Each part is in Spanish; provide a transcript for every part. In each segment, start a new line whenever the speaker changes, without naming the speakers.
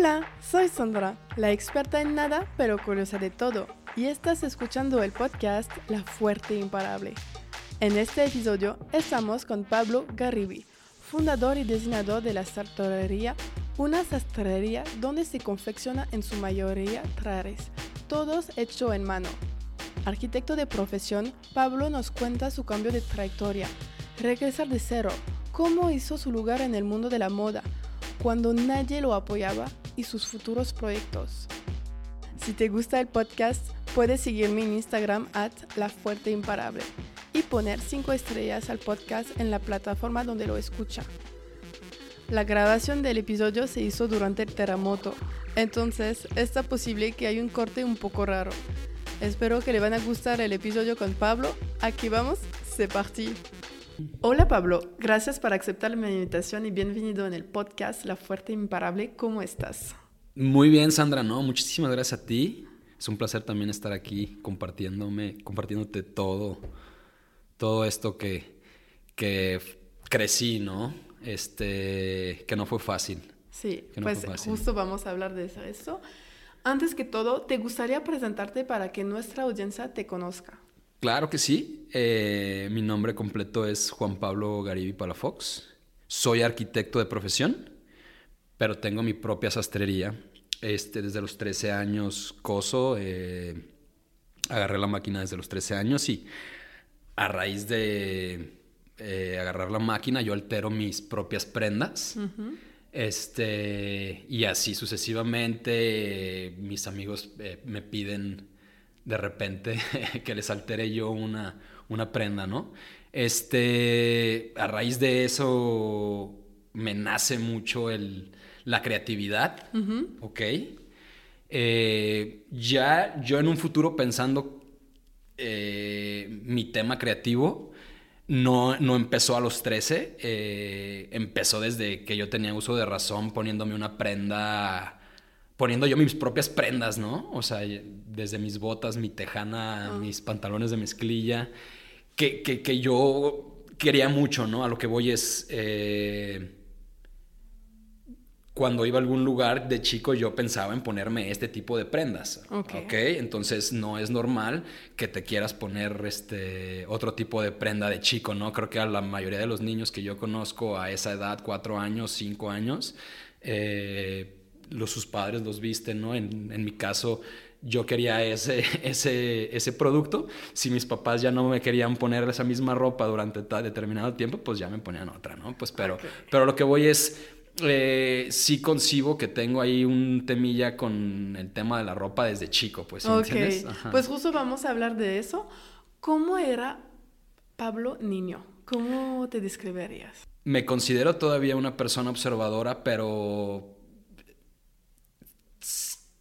Hola, soy Sandra, la experta en nada pero curiosa de todo, y estás escuchando el podcast La Fuerte Imparable. En este episodio estamos con Pablo Garribi, fundador y diseñador de la Sartorería, una sastrería donde se confecciona en su mayoría trajes, todos hechos en mano. Arquitecto de profesión, Pablo nos cuenta su cambio de trayectoria, regresar de cero, cómo hizo su lugar en el mundo de la moda, cuando nadie lo apoyaba y sus futuros proyectos. Si te gusta el podcast, puedes seguirme en Instagram at La y poner 5 estrellas al podcast en la plataforma donde lo escucha. La grabación del episodio se hizo durante el terremoto, entonces está posible que hay un corte un poco raro. Espero que le van a gustar el episodio con Pablo. Aquí vamos, se partí. Hola Pablo, gracias por aceptar mi invitación y bienvenido en el podcast La Fuerte Imparable. ¿Cómo estás?
Muy bien, Sandra, no, muchísimas gracias a ti. Es un placer también estar aquí compartiéndome, compartiéndote todo, todo esto que, que crecí, ¿no? Este, que no fue fácil.
Sí, pues justo vamos a hablar de eso. Antes que todo, ¿te gustaría presentarte para que nuestra audiencia te conozca?
Claro que sí. Eh, mi nombre completo es Juan Pablo Garibi Palafox. Soy arquitecto de profesión, pero tengo mi propia sastrería. Este, desde los 13 años coso. Eh, agarré la máquina desde los 13 años y a raíz de eh, agarrar la máquina yo altero mis propias prendas. Este, y así sucesivamente mis amigos me piden de repente que les altere yo una, una prenda, ¿no? Este, a raíz de eso me nace mucho el, la creatividad, ¿ok? Eh, ya yo en un futuro pensando eh, mi tema creativo, no, no, empezó a los 13, eh, empezó desde que yo tenía uso de razón poniéndome una prenda poniendo yo mis propias prendas, ¿no? O sea, desde mis botas, mi tejana, ah. mis pantalones de mezclilla, que, que, yo quería mucho, ¿no? A lo que voy es... Eh, cuando iba a algún lugar de chico yo pensaba en ponerme este tipo de prendas. Ok. Entonces no es normal que te quieras poner este otro tipo de prenda de chico, ¿no? Creo que a la mayoría de los niños que yo conozco a esa edad, cuatro años, cinco años, eh, los, sus padres los visten, ¿no? En, en mi caso, yo quería ese, ese, ese producto. Si mis papás ya no me querían poner esa misma ropa durante determinado tiempo, pues ya me ponían otra, ¿no? Pues pero, pero lo que voy es, eh, sí concibo que tengo ahí un temilla con el tema de la ropa desde chico, pues, ¿entiendes?
Pues justo vamos a hablar de eso. ¿Cómo era Pablo niño? ¿Cómo te describirías?
Me considero todavía una persona observadora, pero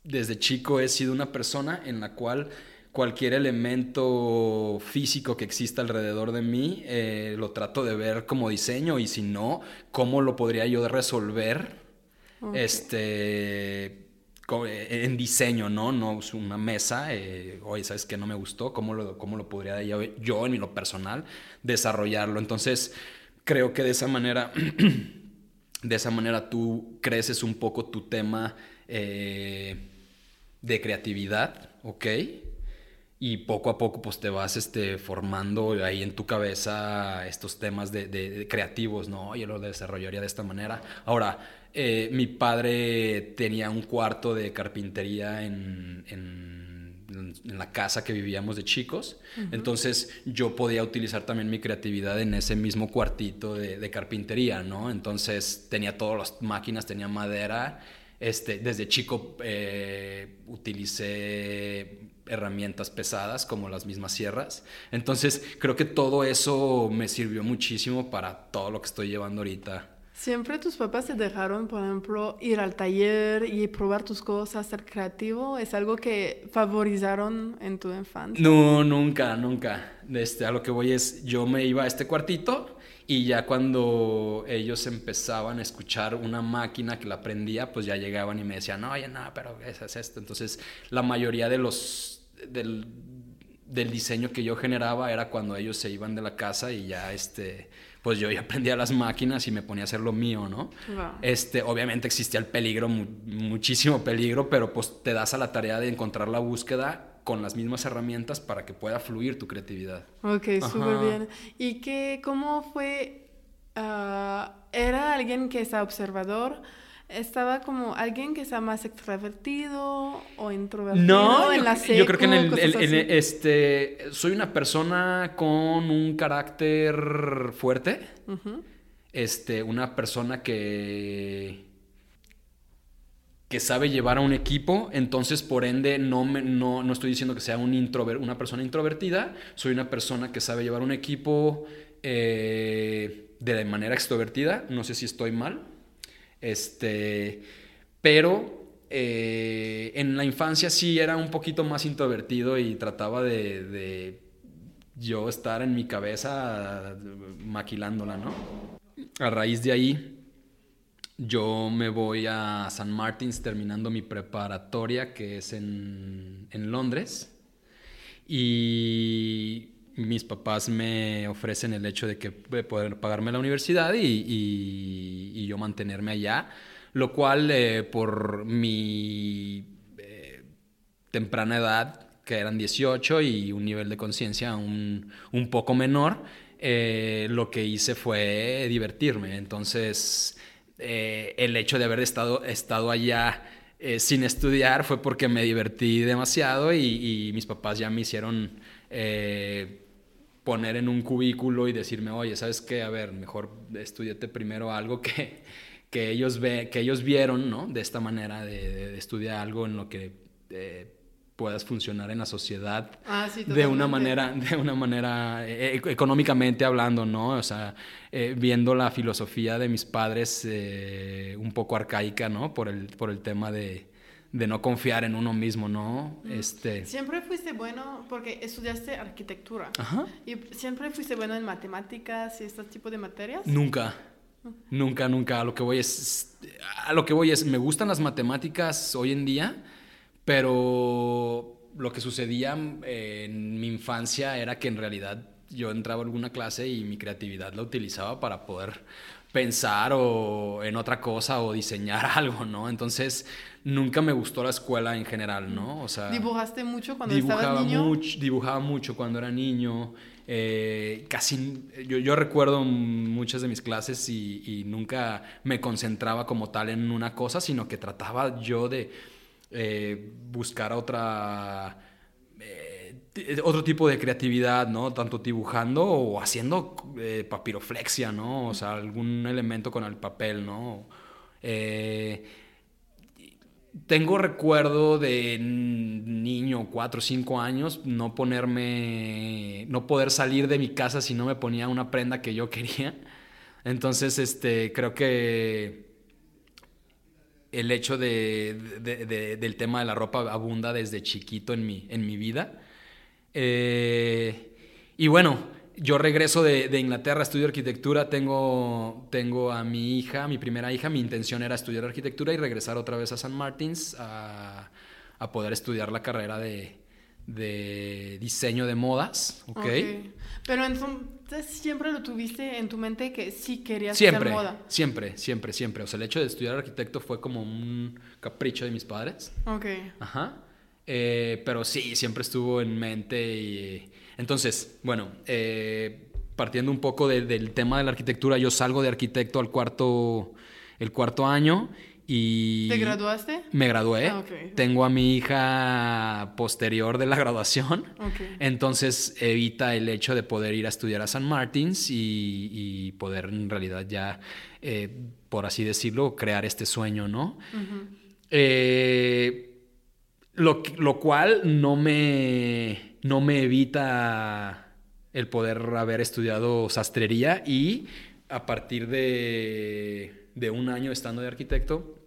desde chico he sido una persona en la cual cualquier elemento físico que exista alrededor de mí eh, lo trato de ver como diseño y si no, cómo lo podría yo resolver este eh, en diseño, ¿no? No una mesa, eh, oye, ¿sabes qué no me gustó? ¿Cómo lo, cómo lo podría yo, yo en lo personal desarrollarlo? Entonces, creo que de esa manera, de esa manera tú creces un poco tu tema de creatividad, ¿ok? Y poco a poco pues te vas este, formando ahí en tu cabeza estos temas de, creativos, ¿no? Yo lo desarrollaría de esta manera. Ahora, eh, mi padre tenía un cuarto de carpintería en, en, la casa que vivíamos de chicos. Entonces yo podía utilizar también mi creatividad en ese mismo cuartito de, de carpintería, ¿no? Entonces tenía todas las máquinas, tenía madera este, desde chico eh, utilicé herramientas pesadas como las mismas sierras. Entonces creo que todo eso me sirvió muchísimo para todo lo que estoy llevando ahorita.
¿Siempre tus papás te dejaron, por ejemplo, ir al taller y probar tus cosas, ser creativo? ¿Es algo que favorizaron en tu infancia?
No, nunca, nunca. Este, a lo que voy es, yo me iba a este cuartito y ya cuando ellos empezaban a escuchar una máquina que la prendía, pues ya llegaban y me decían, no, oye, nada, pero eso es esto. Entonces, la mayoría de los, del diseño que yo generaba era cuando ellos se iban de la casa y ya este pues yo ya aprendía las máquinas y me ponía a hacer lo mío, ¿no? Este, obviamente existía el peligro, muchísimo peligro, pero pues te das a la tarea de encontrar la búsqueda con las mismas herramientas para que pueda fluir tu creatividad.
Ok, súper bien. ¿Y qué, cómo fue? Ah, ¿Era alguien que está observador? estaba como alguien que sea más extrovertido o introvertido
no, en yo, la yo creo que en el, este soy una persona con un carácter fuerte este una persona que que sabe llevar a un equipo entonces por ende no me, no, no estoy diciendo que sea un introver, una persona introvertida soy una persona que sabe llevar un equipo eh, de manera extrovertida no sé si estoy mal este, pero eh, en la infancia sí era un poquito más introvertido y trataba de, yo estar en mi cabeza maquilándola, ¿no? A raíz de ahí, yo me voy a San Martins terminando mi preparatoria, que es en, Londres. Y mis papás me ofrecen el hecho de que poder pagarme la universidad y, yo mantenerme allá, lo cual eh, por mi eh, temprana edad, que eran 18 y un nivel de conciencia un, poco menor, eh, lo que hice fue divertirme. Entonces, el hecho de haber estado, estado allá sin estudiar fue porque me divertí demasiado y, mis papás ya me hicieron poner en un cubículo y decirme, oye, ¿sabes qué? A ver, mejor estudiate primero algo que, que, ellos, ve, que ellos vieron, ¿no? De esta manera de, estudiar algo en lo que eh, puedas funcionar en la sociedad
ah,
de una manera, de una manera eh, económicamente hablando, ¿no? O sea, eh, viendo la filosofía de mis padres un poco arcaica, ¿no? Por el, por el tema de, de no confiar en uno mismo, ¿no? Este...
Siempre fuiste bueno porque estudiaste arquitectura. Ajá. ¿Y siempre fuiste bueno en matemáticas y este tipo de materias?
Nunca. Nunca, nunca. A lo que voy es. A lo que voy es. Me gustan las matemáticas hoy en día, pero lo que sucedía en mi infancia era que en realidad yo entraba a alguna clase y mi creatividad la utilizaba para poder pensar o en otra cosa o diseñar algo, ¿no? Entonces, nunca me gustó la escuela en general, ¿no?
O sea... ¿Dibujaste mucho cuando estabas niño?
Mucho, dibujaba mucho cuando era niño. Eh, casi, yo, recuerdo muchas de mis clases y, nunca me concentraba como tal en una cosa, sino que trataba yo de eh, buscar otra otro tipo de creatividad, ¿no? Tanto dibujando o haciendo eh, papiroflexia, ¿no? O sea, algún elemento con el papel, ¿no? Eh, tengo recuerdo de niño, cuatro o cinco años, no ponerme, no poder salir de mi casa si no me ponía una prenda que yo quería. Entonces, este, creo que el hecho del tema de la ropa abunda desde chiquito en mi, en mi vida. Eh, y bueno, yo regreso de, Inglaterra, estudio arquitectura, tengo, tengo a mi hija, mi primera hija, mi intención era estudiar arquitectura y regresar otra vez a San Martins a, poder estudiar la carrera de, diseño de modas, ¿ok?
Pero siempre lo tuviste en tu mente que sí querías
siempre,
moda.
Siempre, siempre, siempre. O sea, el hecho de estudiar arquitecto fue como un capricho de mis padres.
Ok.
Ajá. Eh, pero sí, siempre estuvo en mente y... Entonces, bueno, eh, partiendo un poco del tema de la arquitectura, yo salgo de arquitecto al cuarto, el cuarto año y...
¿Te graduaste?
Me gradué. Ah, Tengo a mi hija posterior de la graduación. Entonces evita el hecho de poder ir a estudiar a San Martins y, poder en realidad ya, eh, por así decirlo, crear este sueño, ¿no? eh, lo, cual no me, no me evita el poder haber estudiado sastrería y a partir de, de un año estando de arquitecto,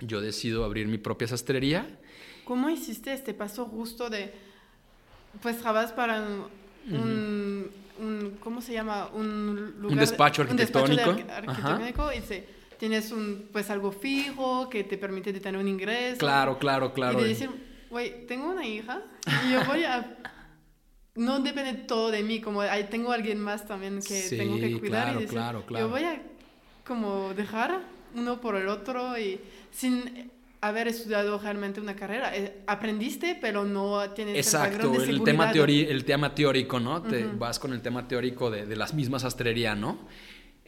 yo decido abrir mi propia sastrería.
¿Cómo hiciste este paso justo de, pues trabajas para un, ¿cómo se llama? Un
lugar. Un despacho arquitectónico.
arquitectónico y tienes un, pues algo fijo que te permite tener un ingreso.
Claro, claro, claro.
Y de decir, güey, tengo una hija y yo voy a no depende todo de mí, como tengo alguien más también que tengo que cuidar
claro,
y decir,
claro, claro.
yo voy a como dejar uno por el otro y sin haber estudiado realmente una carrera. Eh, aprendiste, pero no tienes
Exacto,
el,
tema, el tema teórico, ¿no? Te vas con el tema teórico de, de las mismas sastrería, ¿no?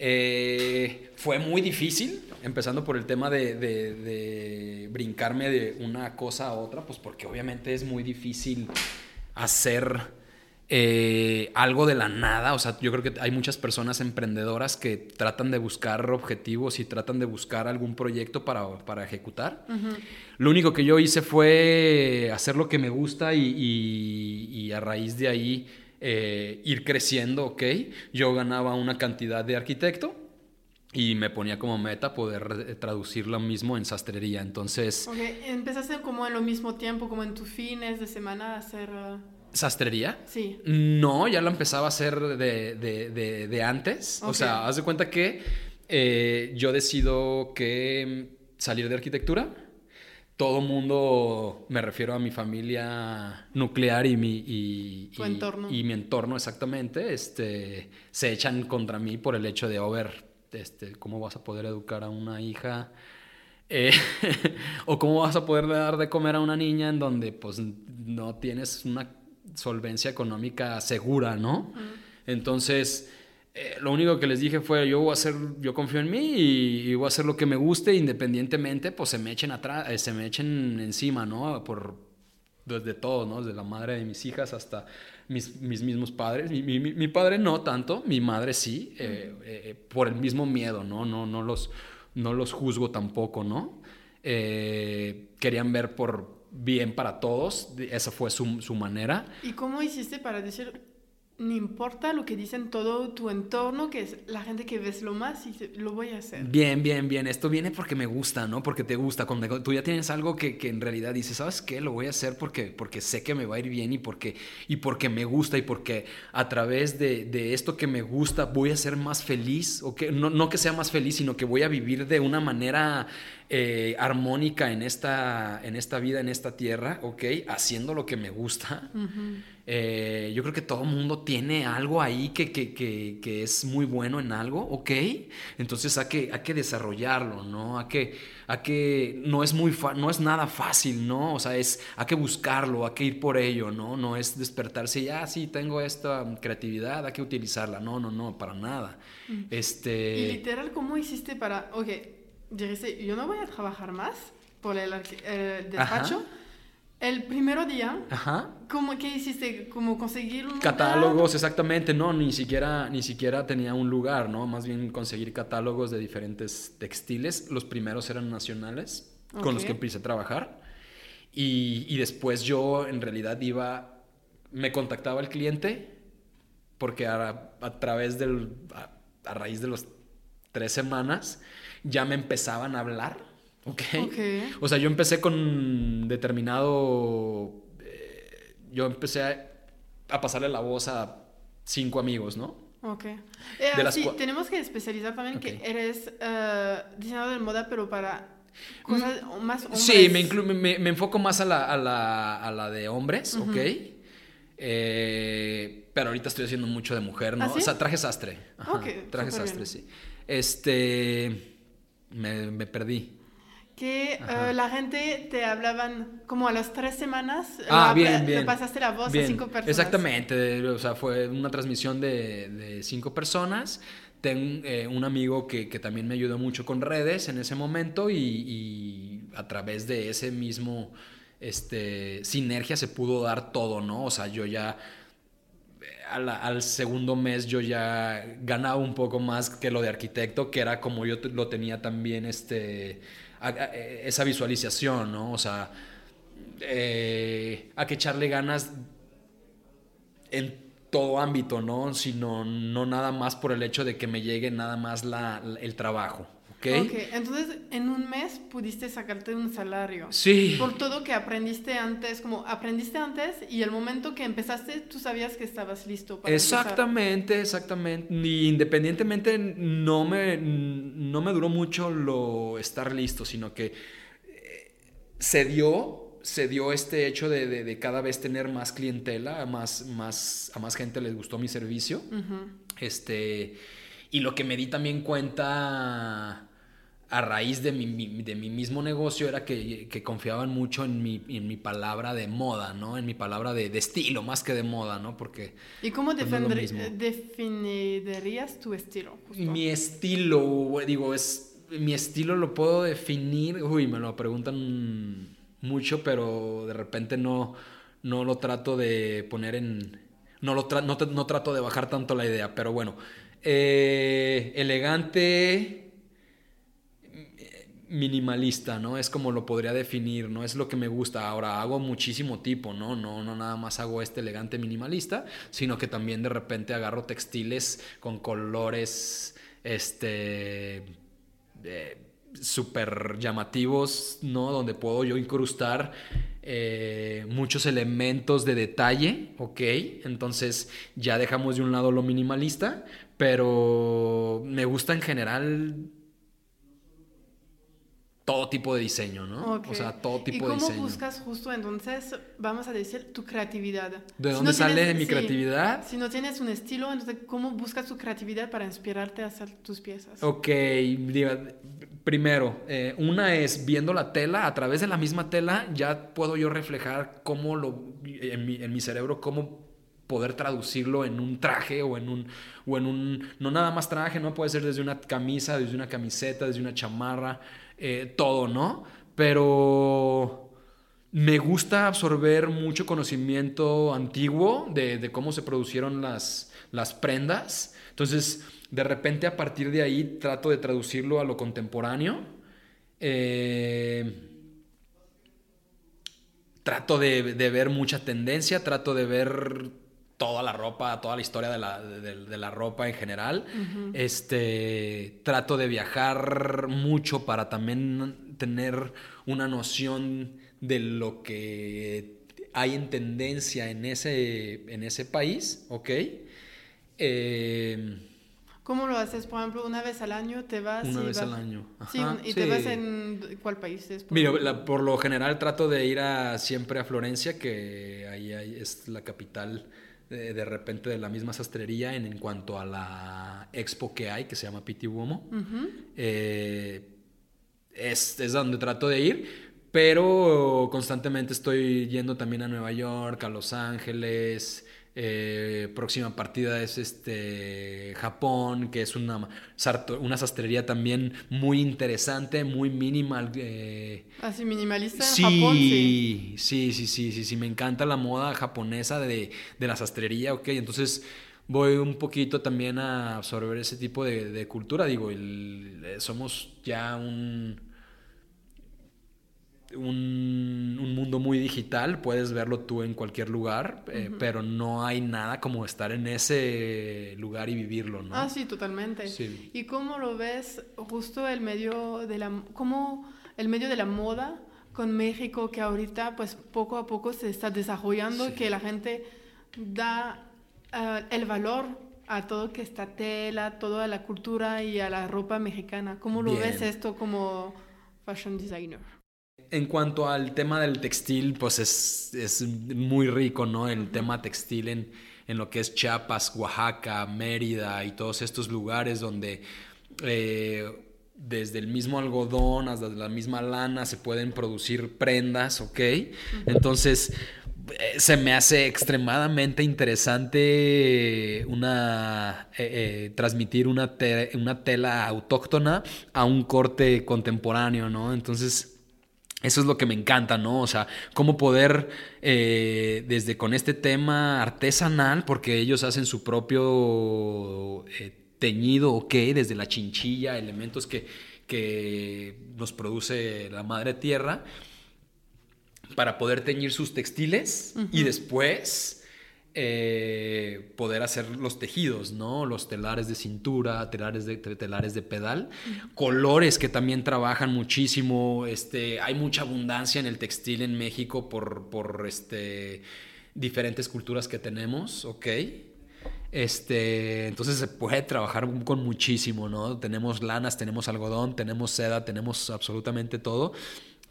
Eh, fue muy difícil, empezando por el tema de, de, brincarme de una cosa a otra, pues porque obviamente es muy difícil hacer eh, algo de la nada. O sea, yo creo que hay muchas personas emprendedoras que tratan de buscar objetivos y tratan de buscar algún proyecto para, para ejecutar. Lo único que yo hice fue hacer lo que me gusta y, y a raíz de ahí eh, ir creciendo, ¿ok? Yo ganaba una cantidad de arquitecto y me ponía como meta poder eh, traducir lo mismo en sastrería. Entonces...
Ok, empezaste como en lo mismo tiempo, como en tus fines de semana a hacer... Uh,
¿Sastrería?
Sí.
No, ya lo empezaba a hacer de, de, de, antes. O sea, haz de cuenta que eh, yo decido que salir de arquitectura todo mundo, me refiero a mi familia nuclear y mi, y,
entorno.
y mi entorno exactamente, este, se echan contra mí por el hecho de, over, este, ¿cómo vas a poder educar a una hija? Eh, o cómo vas a poder dar de comer a una niña en donde pues no tienes una solvencia económica segura, ¿no? Entonces eh, lo único que les dije fue, yo voy a hacer, yo confío en mí y, voy a hacer lo que me guste independientemente, pues se me echen atrás, eh, se me echen encima, ¿no? Por, desde todo, ¿no? Desde la madre de mis hijas hasta mis, mis mismos padres. Mi, mi, mi, padre no tanto, mi madre sí, eh, por el mismo miedo, ¿no? No, no, los, no los juzgo tampoco, ¿no? querían ver por bien para todos, esa fue su, su manera.
¿Y cómo hiciste para decir, no importa lo que dicen todo tu entorno, que es la gente que ves lo más y lo voy a hacer.
Bien, bien, bien. Esto viene porque me gusta, ¿no? Porque te gusta. Cuando tú ya tienes algo que, que en realidad dices, ¿sabes qué? Lo voy a hacer porque, porque sé que me va a ir bien y porque, y porque me gusta y porque a través de, de esto que me gusta voy a ser más feliz. O que, no, no que sea más feliz, sino que voy a vivir de una manera eh, armónica en esta, en esta vida, en esta tierra, ¿ok? Haciendo lo que me gusta. Eh, yo creo que todo mundo tiene algo ahí que, que, que, que, es muy bueno en algo, ¿ok? Entonces hay que, hay que desarrollarlo, ¿no? Hay que, hay que, no es muy, no es nada fácil, ¿no? O sea, es, hay que buscarlo, hay que ir por ello, ¿no? No es despertarse y, ah, sí, tengo esta creatividad, hay que utilizarla. No, no, no, para nada. este...
Y literal, ¿cómo hiciste para, ok, dijiste, yo no voy a trabajar más por el, despacho? El primer día, Ajá. ¿cómo, ¿qué hiciste? ¿Cómo conseguir un
Catálogos, exactamente, no, ni siquiera, ni siquiera tenía un lugar, ¿no? Más bien conseguir catálogos de diferentes textiles. Los primeros eran nacionales, con los que empecé a trabajar. Y, y, después yo en realidad iba, me contactaba el cliente, porque a, a través del, a, raíz de los tres semanas, ya me empezaban a hablar ¿ok? O sea, yo empecé con determinado... Eh, yo empecé a, pasarle la voz a cinco amigos, ¿no?
Ok. Eh, sí, tenemos que especializar también que eres uh, diseñador de moda, pero para cosas mm, más hombres.
Sí, me, me, me, enfoco más a la, a la, a la de hombres, ¿ok? Eh, pero ahorita estoy haciendo mucho de mujer, ¿no? ¿Ah, o sea, traje sastre. Ajá, traje sastre, sí. Este... Me, me perdí
que eh, la gente te hablaban como a las tres semanas.
Ah, bien, bien.
Le pasaste la voz a cinco personas.
Exactamente, o sea, fue una transmisión de, de cinco personas. Tengo eh, un amigo que, que, también me ayudó mucho con redes en ese momento y, y a través de ese mismo este, sinergia se pudo dar todo, ¿no? O sea, yo ya... Al, al, segundo mes yo ya ganaba un poco más que lo de arquitecto, que era como yo lo tenía también este, eh, esa visualización, ¿no? O sea, eh, a que echarle ganas en todo ámbito, ¿no? Sino no nada más por el hecho de que me llegue nada más la, el trabajo.
Ok, entonces en un mes pudiste sacarte un salario.
Sí.
Por todo que aprendiste antes, como aprendiste antes y el momento que empezaste tú sabías que estabas listo
para Exactamente, exactamente. Ni independientemente no me, no me duró mucho lo estar listo, sino que eh, se dio se dio este hecho de, cada vez tener más clientela, más, más, a más gente les gustó mi servicio. Este, y lo que me di también cuenta a raíz de mi, de mi mismo negocio era que, confiaban mucho en mi, en mi palabra de moda, ¿no? En mi palabra de, estilo, más que de moda, ¿no? Porque...
¿Y cómo pues, definirías tu estilo?
Mi estilo, digo, es... Mi estilo lo puedo definir... Uy, me lo preguntan mucho, pero de repente no, no lo trato de poner en... No, lo no, no trato de bajar tanto la idea, pero bueno. Eh, elegante minimalista, ¿no? Es como lo podría definir, ¿no? Es lo que me gusta. Ahora hago muchísimo tipo, ¿no? No, no nada más hago este elegante minimalista, sino que también de repente agarro textiles con colores, este, eh, súper llamativos, ¿no? Donde puedo yo incrustar eh, muchos elementos de detalle, ¿ok? Entonces ya dejamos de un lado lo minimalista, pero me gusta en general todo tipo de diseño, ¿no? O sea, todo tipo de diseño.
¿Y cómo buscas justo entonces, vamos a decir, tu creatividad?
¿De dónde sale mi creatividad?
Si no tienes un estilo, entonces, ¿cómo buscas tu creatividad para inspirarte a hacer tus piezas?
Ok, primero, eh, una es viendo la tela, a través de la misma tela ya puedo yo reflejar cómo lo, en mi, en mi cerebro, cómo poder traducirlo en un traje o en un, o en un, no nada más traje, no puede ser desde una camisa, desde una camiseta, desde una chamarra, eh, todo, ¿no? Pero me gusta absorber mucho conocimiento antiguo de, cómo se producieron las, las prendas. Entonces, de repente a partir de ahí trato de traducirlo a lo contemporáneo. Eh, trato de, ver mucha tendencia, trato de ver toda la ropa, toda la historia de la, ropa en general. Este, trato de viajar mucho para también tener una noción de lo que hay en tendencia en ese, en ese país, ¿ok? Eh,
¿Cómo lo haces? Por ejemplo, una vez al año te vas.
Una vez al año.
sí, y te vas en cuál país
Por, Mira, por lo general trato de ir a, siempre a Florencia, que ahí es la capital de, repente de la misma sastrería en, en, cuanto a la expo que hay, que se llama Piti Uomo. Eh, es, es donde trato de ir, pero constantemente estoy yendo también a Nueva York, a Los Ángeles, eh, próxima partida es este Japón, que es una, una sastrería también muy interesante, muy minimal.
Eh. Así minimalista
sí, Japón, sí. Sí, sí, sí, sí, sí, me encanta la moda japonesa de, la sastrería, ok, entonces voy un poquito también a absorber ese tipo de, cultura, digo, somos ya un un, mundo muy digital, puedes verlo tú en cualquier lugar, eh, pero no hay nada como estar en ese lugar y vivirlo, ¿no?
Ah, sí, totalmente. ¿Y cómo lo ves justo el medio de la, cómo el medio de la moda con México que ahorita pues poco a poco se está desarrollando y que la gente da eh, el valor a todo que está tela, toda la cultura y a la ropa mexicana. ¿Cómo lo ves esto como fashion designer?
En cuanto al tema del textil, pues es, muy rico, ¿no? El tema textil en, lo que es Chiapas, Oaxaca, Mérida y todos estos lugares donde eh, desde el mismo algodón hasta la misma lana se pueden producir prendas, ¿ok? Entonces eh, se me hace extremadamente interesante una eh, transmitir una, una tela autóctona a un corte contemporáneo, ¿no? Entonces eso es lo que me encanta, ¿no? O sea, cómo poder, eh, desde con este tema artesanal, porque ellos hacen su propio eh, teñido, ok, desde la chinchilla, elementos que, que nos produce la madre tierra, para poder teñir sus textiles y después eh, poder hacer los tejidos, ¿no? Los telares de cintura, telares de, telares de pedal, colores que también trabajan muchísimo, este, hay mucha abundancia en el textil en México por, por este, diferentes culturas que tenemos, ¿ok? Este, entonces se puede trabajar con muchísimo, ¿no? Tenemos lanas, tenemos algodón, tenemos seda, tenemos absolutamente todo.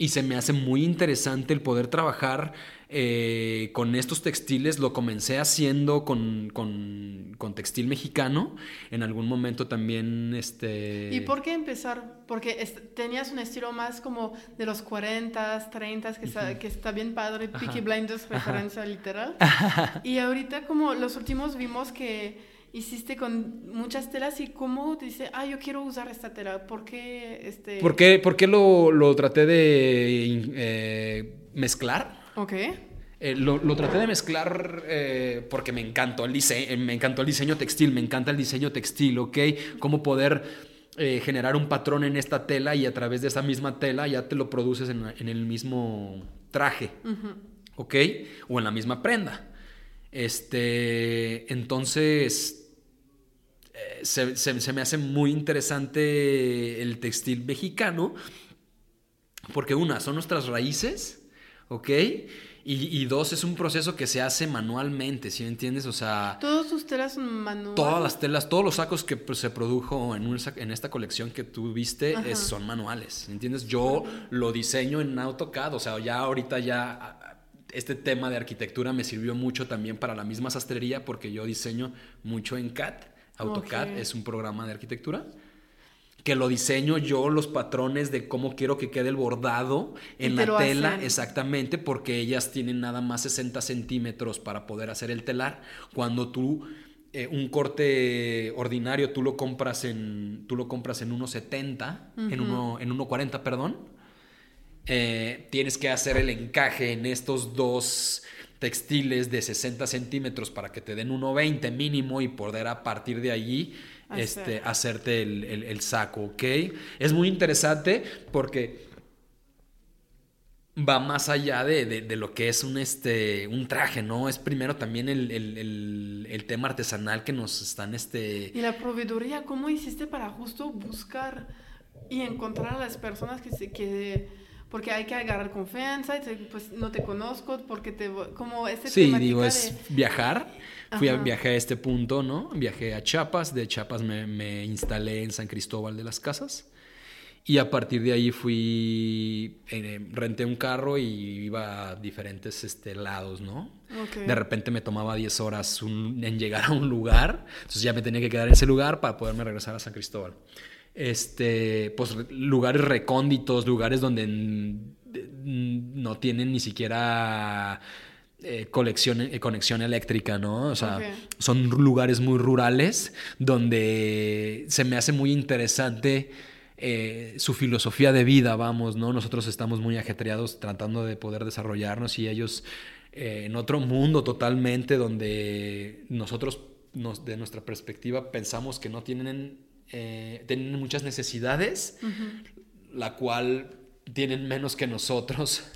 Y se me hace muy interesante el poder trabajar eh, con estos textiles. Lo comencé haciendo con, con, textil mexicano. En algún momento también... Este...
¿Y por qué empezar? Porque tenías un estilo más como de los 40, 30, que, está, que está bien padre, Peaky Blinders, referencia literal. y ahorita como los últimos vimos que hiciste con muchas telas y cómo te dice, ah, yo quiero usar esta tela. ¿Por qué? Este...
¿Por qué, por qué lo, lo, traté de eh, mezclar?
Ok.
Eh, lo, lo, traté de mezclar eh, porque me encantó, el diseño, me encantó el diseño textil, me encanta el diseño textil, ¿ok? Cómo poder generar un patrón en esta tela y a través de esa misma tela ya te lo produces en, en el mismo traje, ¿ok? O en la misma prenda. Este, entonces, se, me hace muy interesante el textil mexicano, porque una, son nuestras raíces, ¿ok? Y, dos, es un proceso que se hace manualmente, ¿sí me entiendes? O sea...
Todas sus telas manuales.
Todas las telas, todos los sacos que pues, se produjo en, en esta colección que tú viste son manuales, ¿entiendes? Yo lo diseño en AutoCAD, o sea, ya ahorita ya este tema de arquitectura me sirvió mucho también para la misma sastrería porque yo diseño mucho en CAD. AutoCAD es un programa de arquitectura que lo diseño yo los patrones de cómo quiero que quede el bordado en la tela, exactamente, porque ellas tienen nada más 60 centímetros para poder hacer el telar. Cuando tú eh, un corte ordinario tú lo compras en tú lo compras en 1.70, en 1 en 1.40, perdón. Eh, tienes que hacer el encaje en estos dos textiles de 60 centímetros para que te den 1,20 mínimo y poder a partir de allí este, hacerte el, saco, ¿ok? Es muy interesante porque va más allá de, lo que es un, este, un traje, ¿no? Es primero también el, tema artesanal que nos están... Este...
Y la proveeduría, ¿cómo hiciste para justo buscar y encontrar a las personas que... Se, que porque hay que agarrar confianza, pues no te conozco, porque te... como ese
Sí, digo, es viajar. Fui a, viajé a este punto, ¿no? Viajé a Chiapas, de Chiapas me, instalé en San Cristóbal de las Casas. Y a partir de ahí fui, eh, renté un carro y iba a diferentes este, lados, ¿no? De repente me tomaba 10 horas en llegar a un lugar, entonces ya me tenía que quedar en ese lugar para poderme regresar a San Cristóbal este, pues lugares recónditos, lugares donde no tienen ni siquiera eh, eh, conexión eléctrica, ¿no? O sea, son lugares muy rurales donde se me hace muy interesante eh, su filosofía de vida, vamos, ¿no? Nosotros estamos muy ajetreados tratando de poder desarrollarnos y ellos en otro mundo totalmente donde nosotros, de nuestra perspectiva, pensamos que no tienen eh, tienen muchas necesidades, la cual tienen menos que nosotros.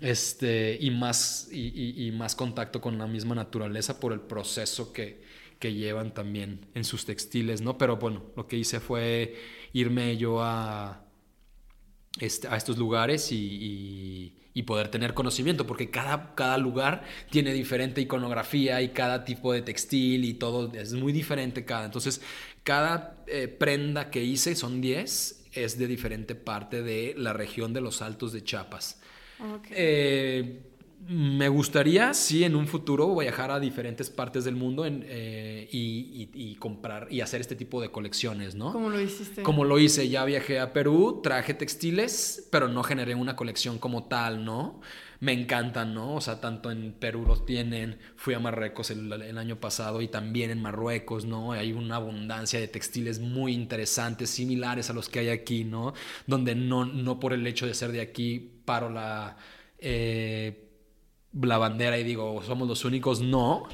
Este, y, más, y, más contacto con la misma naturaleza por el proceso que, que llevan también en sus textiles, ¿no? Pero bueno, lo que hice fue irme yo a, este, a estos lugares y, y, poder tener conocimiento, porque cada, cada lugar tiene diferente iconografía y cada tipo de textil y todo es muy diferente cada. Entonces, cada eh, prenda que hice, son 10, es de diferente parte de la región de los Altos de Chiapas. Eh, me gustaría, sí, en un futuro viajar a diferentes partes del mundo eh, y, comprar y hacer este tipo de colecciones, ¿no?
¿Cómo lo hiciste?
Como lo hice, ya viajé a Perú, traje textiles, pero no generé una colección como tal, ¿no? Me encantan, ¿no? O sea, tanto en Perú los tienen, fui a Marruecos el, año pasado y también en Marruecos, ¿no? Hay una abundancia de textiles muy interesantes, similares a los que hay aquí, ¿no? Donde no, no por el hecho de ser de aquí paro la, eh, la bandera y digo, somos los únicos, no.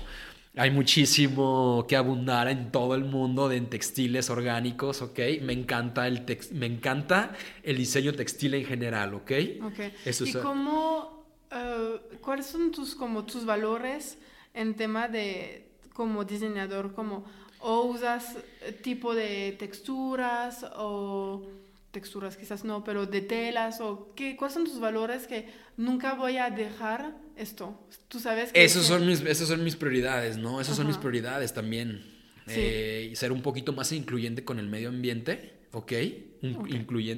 Hay muchísimo que abundar en todo el mundo de textiles orgánicos, ¿ok? Me encanta el, me encanta el diseño textil en general, ¿ok?
okay. ¿Y cómo eh, ¿cuáles son tus, como, tus valores en tema de como diseñador? Como, ¿O usas eh, tipo de texturas o texturas quizás no, pero de telas o qué, cuáles son tus valores que nunca voy a dejar esto? Tú sabes
que... Esos, son, mis, esos son mis prioridades, ¿no? Esas son mis prioridades también. Eh, ser un poquito más incluyente con el medio ambiente ¿ok?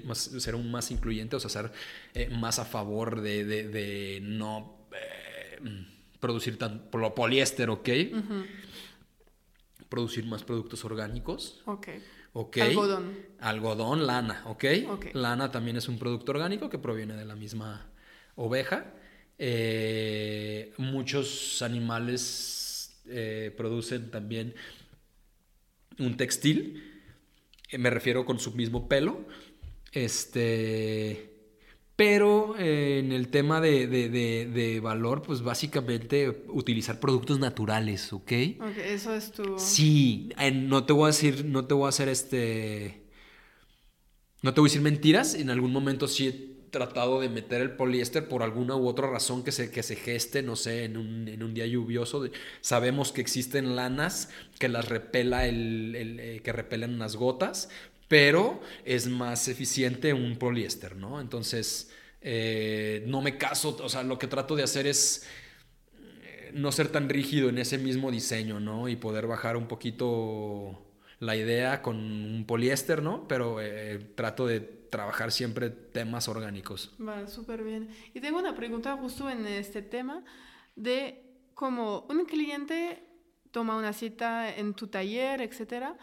más, ser un más incluyente, o sea, ser eh, más a favor de, no eh, producir tan poliéster, ¿ok? Producir más productos orgánicos.
Ok.
Ok.
Algodón.
Algodón, lana, ¿ok? Lana también es un producto orgánico que proviene de la misma oveja. Eh, muchos animales producen también un textil me refiero con su mismo pelo. Este. Pero eh, en el tema de, valor, pues básicamente utilizar productos naturales, ¿ok?
Ok, eso es tu.
Sí, no te voy a decir, no te voy a hacer este. No te voy a decir mentiras. En algún momento sí tratado de meter el poliéster por alguna u otra razón que se, que se geste, no sé, en un, día lluvioso. Sabemos que existen lanas que las repela el, eh, que repelen las gotas, pero es más eficiente un poliéster, ¿no? Entonces, eh, no me caso, o sea, lo que trato de hacer es eh, no ser tan rígido en ese mismo diseño, ¿no? Y poder bajar un poquito la idea con un poliéster, ¿no? Pero trato de trabajar siempre temas orgánicos.
Va, súper bien. Y tengo una pregunta justo en este tema de cómo un cliente toma una cita en tu taller, etcétera,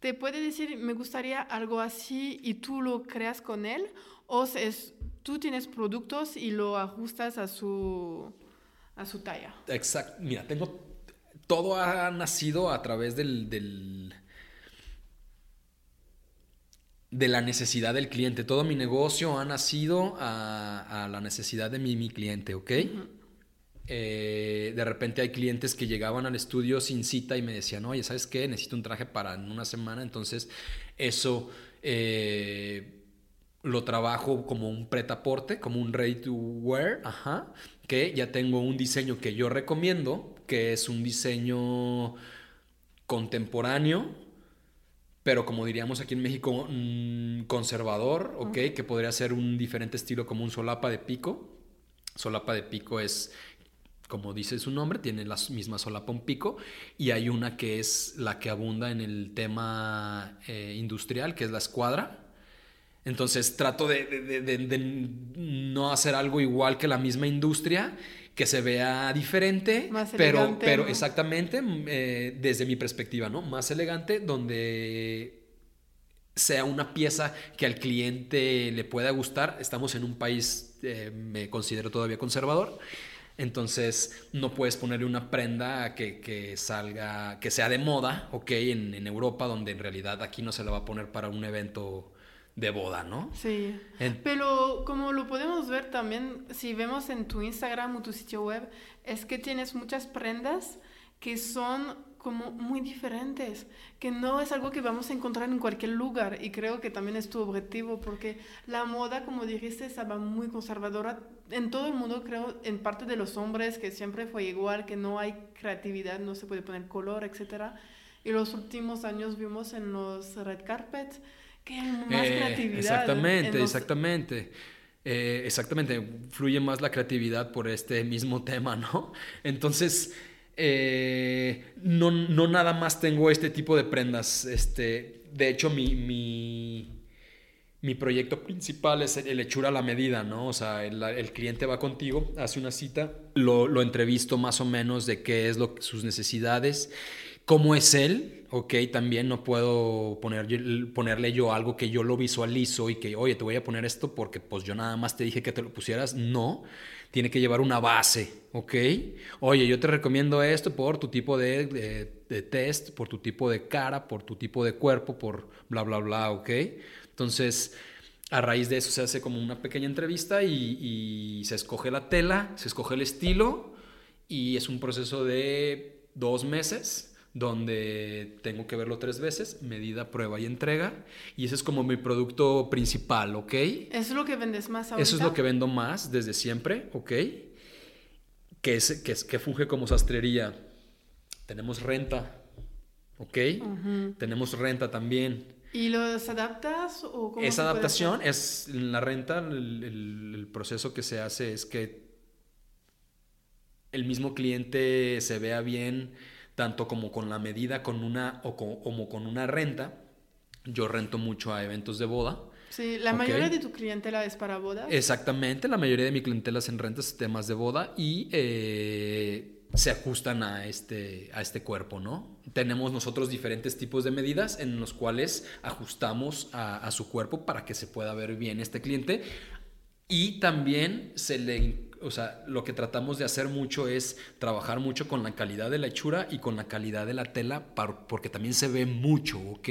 te puede decir, me gustaría algo así y tú lo creas con él, o es, tú tienes productos y lo ajustas a su, a su talla.
Exacto. Mira, tengo, todo ha nacido a través del de la necesidad del cliente. Todo mi negocio ha nacido a, la necesidad de mi, mi cliente, ¿ok? Eh, de repente hay clientes que llegaban al estudio sin cita y me decían, oye, ¿sabes qué? Necesito un traje para en una semana. Entonces, eso eh, lo trabajo como un pretaporte, como un ready to wear, ajá, que ya tengo un diseño que yo recomiendo, que es un diseño contemporáneo, pero como diríamos aquí en México, conservador, ¿ok? Que podría ser un diferente estilo como un solapa de pico. Solapa de pico es, como dice su nombre, tiene la misma solapa un pico. Y hay una que es la que abunda en el tema eh, industrial, que es la escuadra. Entonces trato de, no hacer algo igual que la misma industria, que se vea diferente, pero, pero exactamente eh, desde mi perspectiva, ¿no? Más elegante, donde sea una pieza que al cliente le pueda gustar. Estamos en un país, eh, me considero todavía conservador. Entonces no puedes ponerle una prenda que, salga, que sea de moda, ok, en, en, Europa, donde en realidad aquí no se la va a poner para un evento de boda, ¿no?
Sí. Pero como lo podemos ver también, si vemos en tu Instagram o tu sitio web, es que tienes muchas prendas que son como muy diferentes, que no es algo que vamos a encontrar en cualquier lugar y creo que también es tu objetivo porque la moda, como dijiste, estaba muy conservadora en todo el mundo, creo, en parte de los hombres, que siempre fue igual, que no hay creatividad, no se puede poner color, etc. Y los últimos años vimos en los red carpets que más eh, creatividad.
Exactamente, exactamente. Eh, exactamente, fluye más la creatividad por este mismo tema, ¿no? Entonces, eh, no, no, nada más tengo este tipo de prendas. Este, de hecho, mi, mi, mi proyecto principal es el hechura a la medida, ¿no? O sea, el, el cliente va contigo, hace una cita, lo, lo, entrevisto más o menos de qué es lo, sus necesidades, cómo es él, ok, también no puedo poner, ponerle yo algo que yo lo visualizo y que, oye, te voy a poner esto porque pues yo nada más te dije que te lo pusieras. No, tiene que llevar una base, ok. Oye, yo te recomiendo esto por tu tipo de, de, test, por tu tipo de cara, por tu tipo de cuerpo, por bla, bla, bla, ok. Entonces, a raíz de eso se hace como una pequeña entrevista y, y se escoge la tela, se escoge el estilo y es un proceso de dos meses donde tengo que verlo tres veces, medida, prueba y entrega. Y ese es como mi producto principal, ¿ok?
¿Eso es lo que vendes más ahorita?
Eso es lo que vendo más desde siempre, ¿ok? Que, es, que, es, que funge como sastrería. Tenemos renta, ¿ok? Tenemos renta también.
¿Y los adaptas o cómo
Esa adaptación es la renta, el proceso que se hace es que el mismo cliente se vea bien tanto como con la medida con una, o como con una renta, yo rento mucho a eventos de boda.
Sí, la
Ok.
mayoría de tu clientela es para bodas.
Exactamente, la mayoría de mi clientela es en rentas temas de boda y eh, se ajustan a este, a este cuerpo, ¿no? Tenemos nosotros diferentes tipos de medidas en los cuales ajustamos a, a su cuerpo para que se pueda ver bien este cliente y también se le, o sea, lo que tratamos de hacer mucho es trabajar mucho con la calidad de la hechura y con la calidad de la tela, porque también se ve mucho, ¿ok?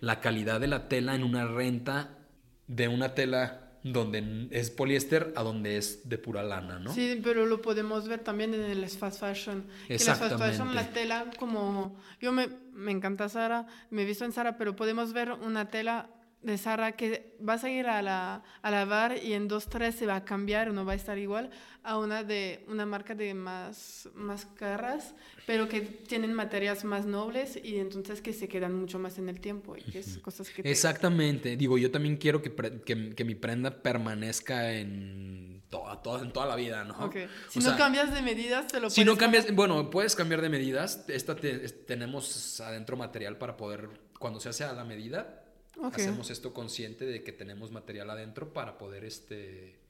La calidad de la tela en una renta de una tela donde es poliéster a donde es de pura lana, ¿no?
Sí, pero lo podemos ver también en el fast fashion. Que la fast fashion, la
Exactamente.
tela, como yo me, me encanta Sara, me he visto en Sara, pero podemos ver una tela de Sara que vas a ir a, la, a lavar y en dos, tres se va a cambiar, no va a estar igual a una de una marca de más, más caras, pero que tienen materias más nobles y entonces que se quedan mucho más en el tiempo y es cosas que te-
Exactamente. Digo, yo también quiero que, que, que mi prenda permanezca en toda, toda, en toda la vida, ¿no?
Ok. Si
O
no
sea,
cambias de medidas, te lo
Si no cambias,
poner.
bueno, puedes cambiar de medidas. Esta te- tenemos adentro material para poder, cuando se hace a la medida, Hacemos esto consciente de que tenemos material adentro para poder, este,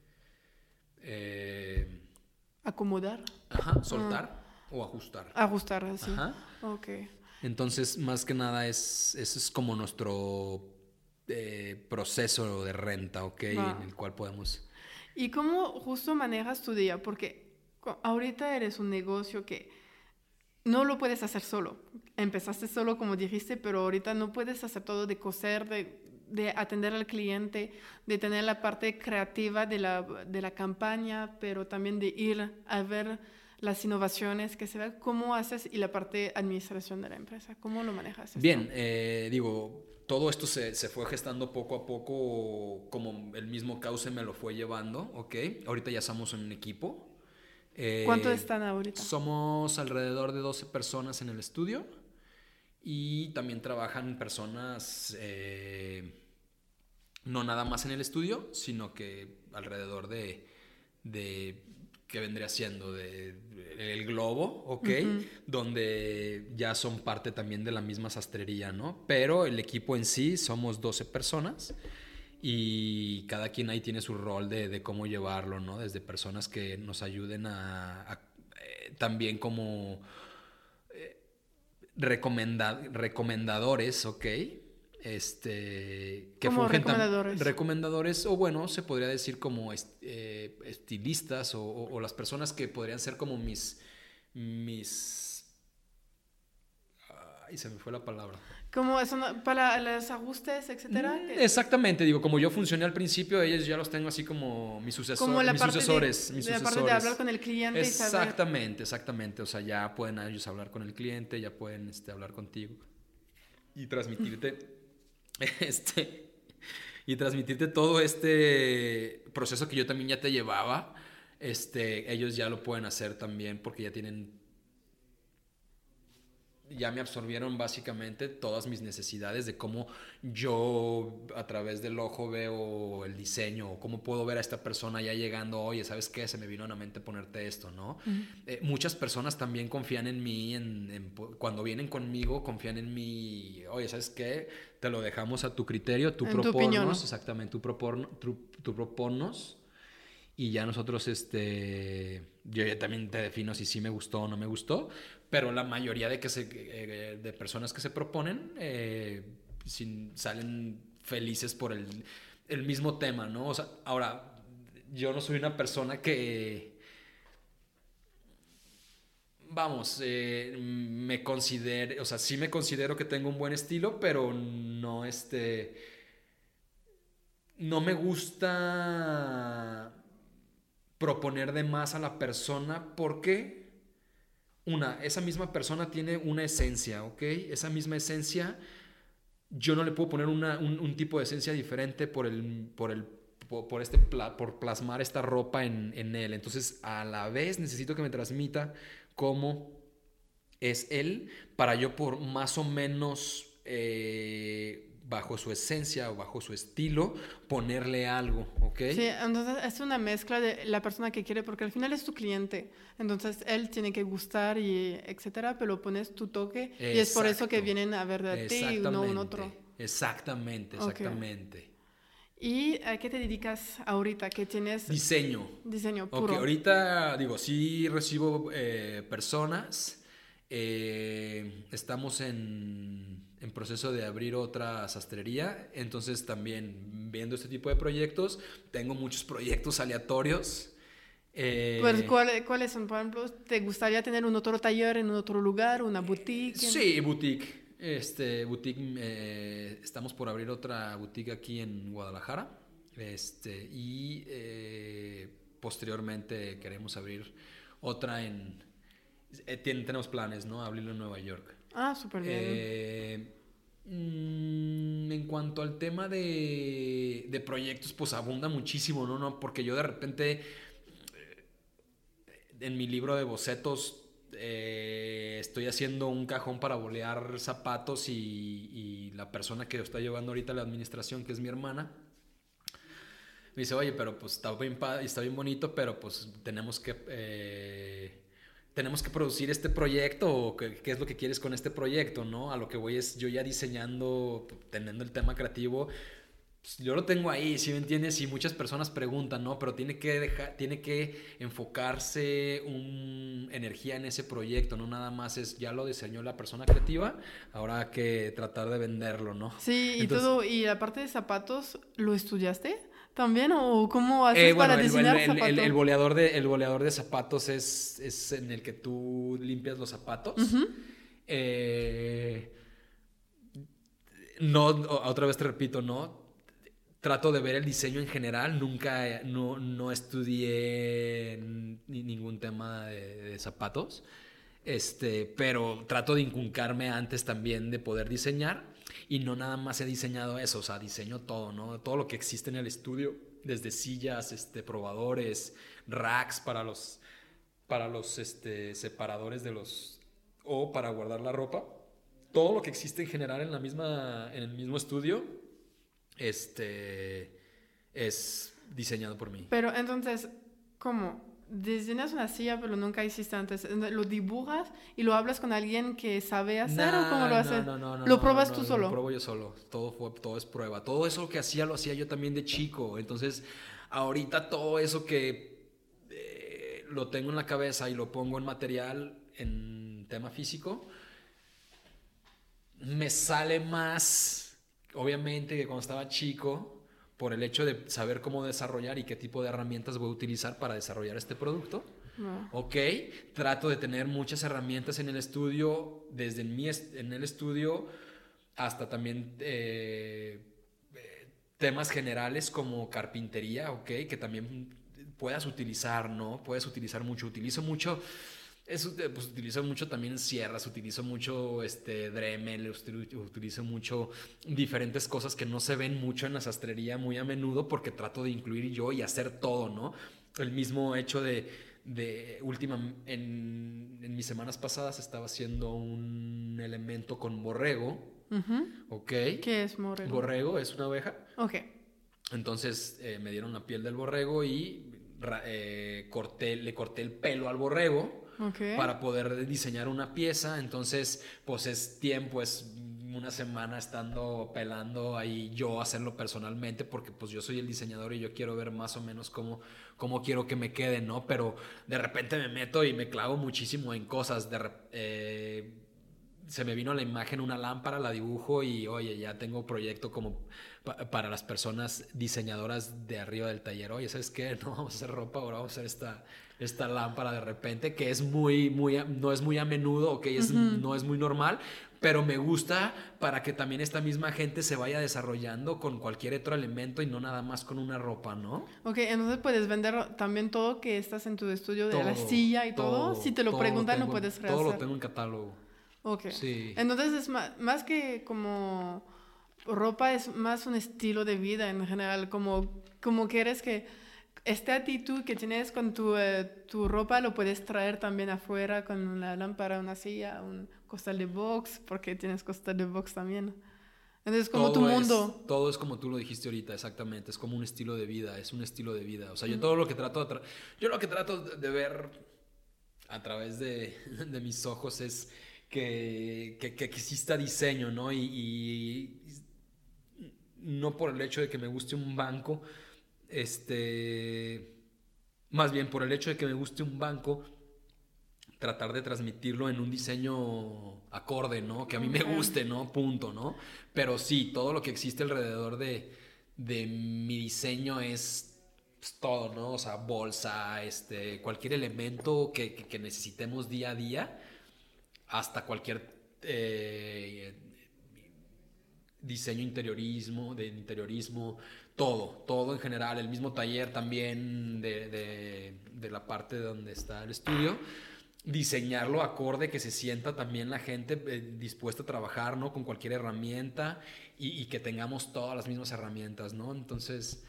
eh,
Acomodar,
ajá, soltar o ajustar.
ajustar así.
Ajá.
Ok.
Entonces, más que nada, es, ese es como nuestro eh, proceso de renta, ¿ok? En el cual podemos...
¿Y cómo justo manejas tu día? Porque ahorita eres un negocio que no lo puedes hacer solo. Empezaste solo, como dijiste, pero ahorita no puedes hacer todo de coser, de, de atender al cliente, de tener la parte creativa de la, campaña, pero también de ir a ver las innovaciones que se ven. ¿Cómo haces? Y la parte administración de la empresa. ¿Cómo lo manejas?
Bien, eh, digo, todo esto se, se fue gestando poco a poco, como el mismo cauce me lo fue llevando, ¿ok? Ahorita ya somos un equipo. Eh,
¿Cuántos están ahorita?
Somos alrededor de 12 personas en el estudio y también trabajan personas eh, no nada más en el estudio, sino que alrededor de, de que vendría siendo de, el globo, ¿ok?
Ujú.
Donde ya son parte también de la misma sastrería, ¿no? Pero el equipo en sí somos 12 personas y cada quien ahí tiene su rol de, de cómo llevarlo, ¿no? Desde personas que nos ayuden a, a, eh, también como eh, recomenda- recomendadores, ¿ok? Este, que
¿Cómo
fungen tam-
recomendadores?
recomendadores, o bueno, se podría decir como est- eh, estilistas o, o- o las personas que podrían ser como mis, mis, ay, se me fue la palabra.
¿Cómo eso no- para los ajustes, etcétera?
Mm, Exactamente, digo, como yo funcioné al principio, ellos ya los tengo así como mis, sucesor-
como la
mis
parte,
sucesores.
de,
mis
de la parte de
sucesores.
hablar con el cliente y saber
Exactamente, exactamente. O sea, ya pueden ellos hablar con el cliente, ya pueden este, hablar contigo y transmitirte este y transmitirte todo este proceso que yo también ya te llevaba. Este, ellos ya lo pueden hacer también porque ya tienen ya me absorbieron básicamente todas mis necesidades de cómo yo a través del ojo veo el diseño o cómo puedo ver a esta persona ya llegando, oye, ¿sabes qué? Se me vino a la mente ponerte esto, ¿no? Eh, muchas personas también confían en mí, en, cuando vienen conmigo, confían en mí, oye, ¿sabes qué? Te lo dejamos a tu criterio, tú
En tu
proponnos,
¿no?
exactamente, tú, propon, tú, tú y ya nosotros, este, yo ya también te defino si sí me gustó o no me gustó, pero la mayoría de, que se, eh, de personas que se proponen eh, salen felices por el, el mismo tema, ¿no? O sea, ahora, yo no soy una persona que, vamos, eh, me considero, o sea, sí me considero que tengo un buen estilo, pero no este, no me gusta proponer de más a la persona porque una, esa misma persona tiene una esencia, ¿ok? Esa misma esencia, yo no le puedo poner una- un, tipo de esencia diferente por el, por el, por, este, por plasmar esta ropa en, en él. Entonces, a la vez necesito que me transmita cómo es él para yo por más o menos eh, bajo su esencia o bajo su estilo ponerle algo, ¿ok?
Sí, entonces es una mezcla de la persona que quiere, porque al final es tu cliente. Entonces él tiene que gustar y etcétera, pero pones tu toque y es por eso que vienen a ver de ti y no un otro.
Exactamente, exactamente.
¿Y a qué te dedicas ahorita? ¿Qué tienes?
Diseño.
Diseño
Ok,
puro.
ahorita digo, sí recibo eh, personas. eh, estamos en, en proceso de abrir otra sastrería. Entonces también viendo este tipo de proyectos, tengo muchos proyectos aleatorios. eh,
Pues, ¿cuál- ¿Cuáles son? Por ejemplo, ¿te gustaría tener un otro taller en otro lugar, una boutique?
Sí, boutique. Este, boutique, eh, estamos por abrir otra boutique aquí en Guadalajara. Este, y eh, posteriormente queremos abrir otra en... tenemos planes, ¿no? Abrirlo en Nueva York.
Ah, súper bien.
Eh, mm, en cuanto al tema de, de proyectos, pues abunda muchísimo, ¿no? ¿no? Porque yo de repente, eh, en mi libro de bocetos, eh, estoy haciendo un cajón para bolear zapatos y, y la persona que está llevando ahorita la administración, que es mi hermana, me dice, oye, pero pues está bien, está bien bonito, pero pues tenemos que... tenemos que producir este proyecto o qué, qué es lo que quieres con este proyecto, ¿no? A lo que voy es yo ya diseñando, teniendo el tema creativo, pues, yo lo tengo ahí, ¿sí me entiendes? Y muchas personas preguntan, ¿no? Pero tiene que dejar, tiene que enfocarse un energía en ese proyecto, no nada más es ya lo diseñó la persona creativa, ahora hay que tratar de venderlo, ¿no?
Sí, y
Entonces-
todo, y la parte de zapatos, ¿lo estudiaste también? ¿O cómo haces
Eh, bueno,
para
el,
diseñar
el- el-
zapatos?
el- el boleador de, el boleador de zapatos es, es en el que tú limpias los zapatos. Eh, no, otra vez te repito, no. Trato de ver el diseño en general. Nunca, no, no estudié ni- ningún tema de, de zapatos. Este, pero trato de inculcarme antes también de poder diseñar. Y no nada más he diseñado eso, o sea, diseño todo, ¿no? Todo lo que existe en el estudio, desde sillas, este, probadores, racks para los, para los este, separadores de los, o para guardar la ropa. Todo lo que existe en general en, la misma, en el mismo estudio, este, es diseñado por mí.
Pero entonces, ¿cómo? Diseñas una silla, pero nunca hiciste antes. ¿Lo dibujas y lo hablas con alguien que sabe hacer o cómo lo haces?
No, no, no,
¿Lo
no,
pruebas
no,
tú
Lo
solo?
pruebo yo solo. Todo, fue, todo es prueba. Todo eso que hacía lo hacía yo también de chico. Entonces, ahorita todo eso que eh, lo tengo en la cabeza y lo pongo en material, en tema físico, me sale más, obviamente, que cuando estaba chico, por el hecho de saber cómo desarrollar y qué tipo de herramientas voy a utilizar para desarrollar este producto.
No.
Ok, trato de tener muchas herramientas en el estudio, desde en, mi est- en el estudio hasta también eh, eh, temas generales como carpintería, ok, que también puedas utilizar, ¿no? Puedes utilizar mucho. Utilizo mucho, es, eh, pues utilizo mucho también sierras, utilizo mucho este, Dremel, util- utilizo mucho diferentes cosas que no se ven mucho en la sastrería muy a menudo porque trato de incluir yo y hacer todo, ¿no? El mismo hecho de, de última, en, en mis semanas pasadas estaba haciendo un elemento con borrego,
Ujú.
¿ok?
¿Qué es moreno?
Borrego es una oveja.
Ok.
Entonces eh, me dieron la piel del borrego y eh, corté, le corté el pelo al borrego Para poder diseñar una pieza. Entonces, pues es tiempo, es una semana estando pelando ahí yo hacerlo personalmente porque pues yo soy el diseñador y yo quiero ver más o menos cómo, cómo quiero que me quede, ¿no? Pero de repente me meto y me clavo muchísimo en cosas. Eh, se me vino a la imagen una lámpara, la dibujo y oye, ya tengo proyecto como pa- para las personas diseñadoras de arriba del taller. Oye, ¿sabes qué? No vamos a hacer ropa, ahora vamos a hacer esta, esta lámpara de repente, que es muy, muy, no es muy a menudo, ok, es, no es muy normal, pero me gusta para que también esta misma gente se vaya desarrollando con cualquier otro elemento y no nada más con una ropa, ¿no?
Ok, entonces puedes vender también todo que estás en tu estudio de la silla y todo. Si te lo
todo
preguntan, lo
tengo-
puedes
Todo lo
rehacer.
tengo en catálogo.
Ok.
Sí.
Entonces es más, más que como ropa, es más un estilo de vida en general, como, como quieres que esta actitud que tienes con tu, eh, tu ropa lo puedes traer también afuera con una lámpara, una silla, un costal de box, porque tienes costal de box también. Entonces como tu
Todo es-
mundo.
todo es como tú lo dijiste ahorita, exactamente. Es como un estilo de vida, es un estilo de vida. O sea, yo todo lo que trato, tra- yo lo que trato de de ver a través de, de mis ojos es que, que, que exista diseño, ¿no? Y, y no por el hecho de que me guste un banco, este, más bien por el hecho de que me guste un banco, tratar de transmitirlo en un diseño acorde, ¿no? Que a mí me guste, ¿no? Punto, ¿no? Pero sí, todo lo que existe alrededor de, de mi diseño es pues, todo, ¿no? O sea, bolsa, este, cualquier elemento que, necesitemos día a día, hasta cualquier eh, diseño interiorismo, de interiorismo, todo, todo en general, el mismo taller también de, de la parte donde está el estudio diseñarlo acorde, que se sienta también la gente eh, dispuesta a trabajar, ¿no? Con cualquier herramienta y, que tengamos todas las mismas herramientas, ¿no? Entonces,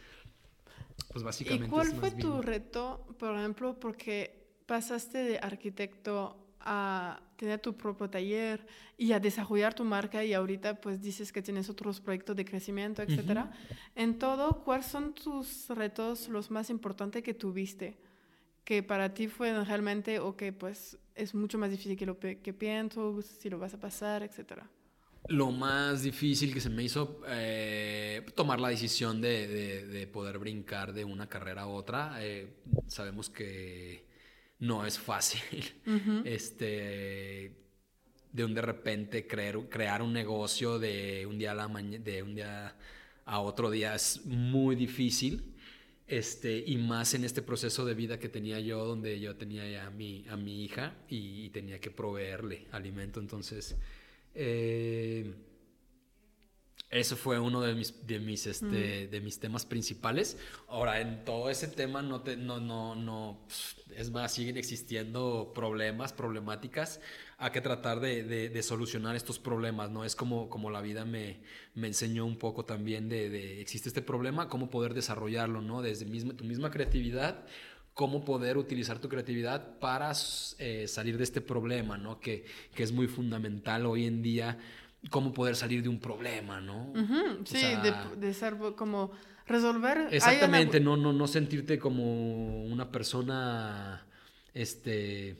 pues básicamente...
¿Y cuál fue tu reto, por ejemplo, porque pasaste de arquitecto a tener tu propio taller y a desarrollar tu marca y ahorita pues dices que tienes otros proyectos de crecimiento, etcétera. En todo, ¿cuáles son tus retos los más importantes que tuviste? que para ti fue realmente o que pues es mucho más difícil que lo que pienso, si lo vas a pasar, etcétera?
Lo más difícil que se me hizo eh, tomar la decisión de, de, poder brincar de una carrera a otra. Eh, sabemos que no es fácil. Este de un de repente creer, crear un negocio de un día a la de un día a otro día es muy difícil. Este, y más en este proceso de vida que tenía yo, donde yo tenía ya a mi, a mi hija y, tenía que proveerle alimento. Entonces, eh, eso fue uno de mis, de mis, este, de mis temas principales. Ahora, en todo ese tema no, te, no, no, no, es más, siguen existiendo problemas, problemáticas. Hay que tratar de, de, solucionar estos problemas, ¿no? Es como, como la vida me, me enseñó un poco también de, de, existe este problema, cómo poder desarrollarlo, ¿no? Desde misma, tu misma creatividad, cómo poder utilizar tu creatividad para eh, salir de este problema, ¿no? Que, que es muy fundamental hoy en día cómo poder salir de un problema, ¿no?
Sí, de, ser como resolver.
Exactamente, no, no, no sentirte como una persona, este,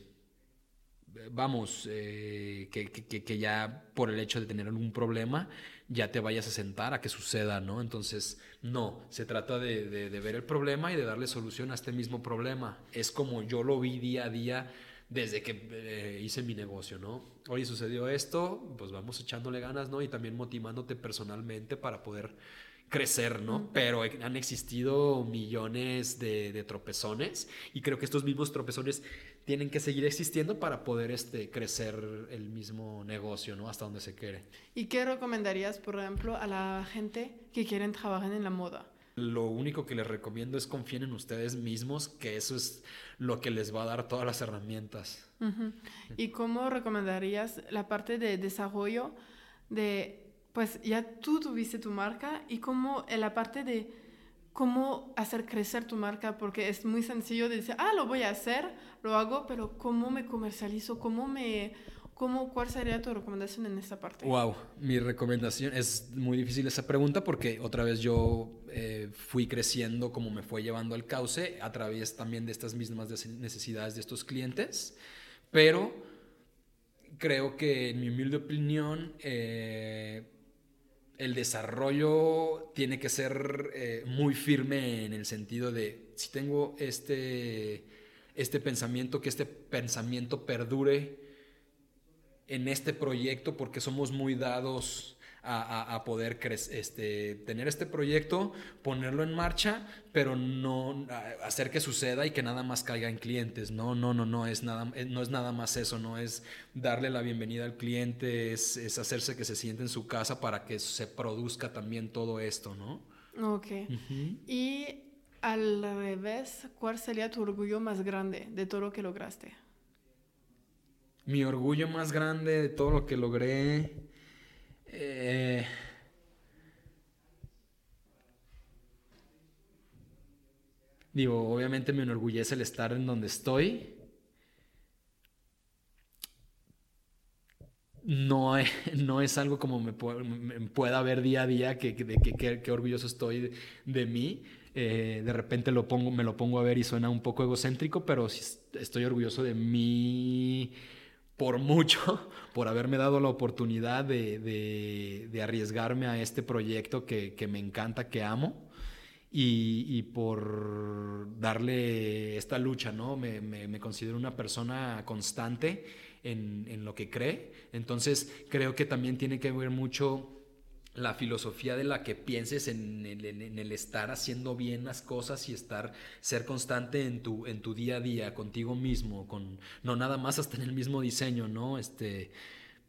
vamos, eh, que, que, ya por el hecho de tener algún problema ya te vayas a sentar a que suceda, ¿no? Entonces, no, se trata de, de ver el problema y de darle solución a este mismo problema. Es como yo lo vi día a día desde que eh, hice mi negocio, ¿no? Oye, sucedió esto, pues vamos echándole ganas, ¿no? Y también motivándote personalmente para poder crecer, ¿no? Pero han existido millones de, tropezones y creo que estos mismos tropezones tienen que seguir existiendo para poder este, crecer el mismo negocio, ¿no? Hasta donde se quiere.
¿Y qué recomendarías, por ejemplo, a la gente que quieren trabajar en la moda?
Lo único que les recomiendo es confíen en ustedes mismos, que eso es lo que les va a dar todas las herramientas.
¿Y cómo recomendarías la parte de desarrollo de, pues ya tú tuviste tu marca y cómo en la parte de cómo hacer crecer tu marca, porque es muy sencillo de decir, ah, lo voy a hacer, lo hago, pero cómo me comercializo, cómo me ¿Cómo, ¿Cuál sería tu recomendación en esta parte?
Wow, mi recomendación es muy difícil esa pregunta porque otra vez yo eh, fui creciendo como me fue llevando al cauce a través también de estas mismas necesidades de estos clientes, pero creo que en mi humilde opinión eh, el desarrollo tiene que ser eh, muy firme en el sentido de si tengo este, este pensamiento, que este pensamiento perdure en este proyecto porque somos muy dados a, poder este, tener este proyecto, ponerlo en marcha, pero no hacer que suceda y que nada más caiga en clientes. No, no, no, no es nada, eh, no es nada más eso, no es darle la bienvenida al cliente, es, hacerse que se siente en su casa para que se produzca también todo esto, ¿no?
Ok. Y al revés, ¿cuál sería tu orgullo más grande de todo lo que lograste?
Mi orgullo más grande de todo lo que logré. Eh, digo, obviamente me enorgullece el estar en donde estoy. No, no es algo como me, pueda ver día a día que, que, orgulloso estoy de, mí. Eh, de repente lo pongo, me lo pongo a ver y suena un poco egocéntrico, pero estoy orgulloso de mí por mucho, por haberme dado la oportunidad de, arriesgarme a este proyecto que, me encanta, que amo. Y, por darle esta lucha, ¿no? Me, considero una persona constante en, en, lo que cree. Entonces creo que también tiene que ver mucho la filosofía de la que pienses en el, estar haciendo bien las cosas y estar, ser constante en tu, en tu día a día, contigo mismo, con, no nada más hasta en el mismo diseño, ¿no? Este,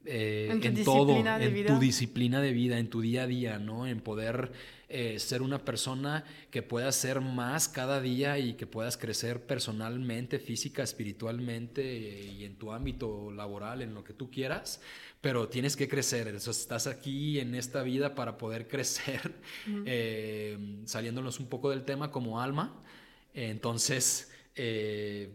eh, en, todo, en tu disciplina de vida, en tu día a día, ¿no? En poder eh, ser una persona que pueda ser más cada día y que puedas crecer personalmente, física, espiritualmente eh, y en tu ámbito laboral, en lo que tú quieras pero tienes que crecer. estás aquí en esta vida para poder crecer, eh, saliéndonos un poco del tema como alma. Entonces, eh,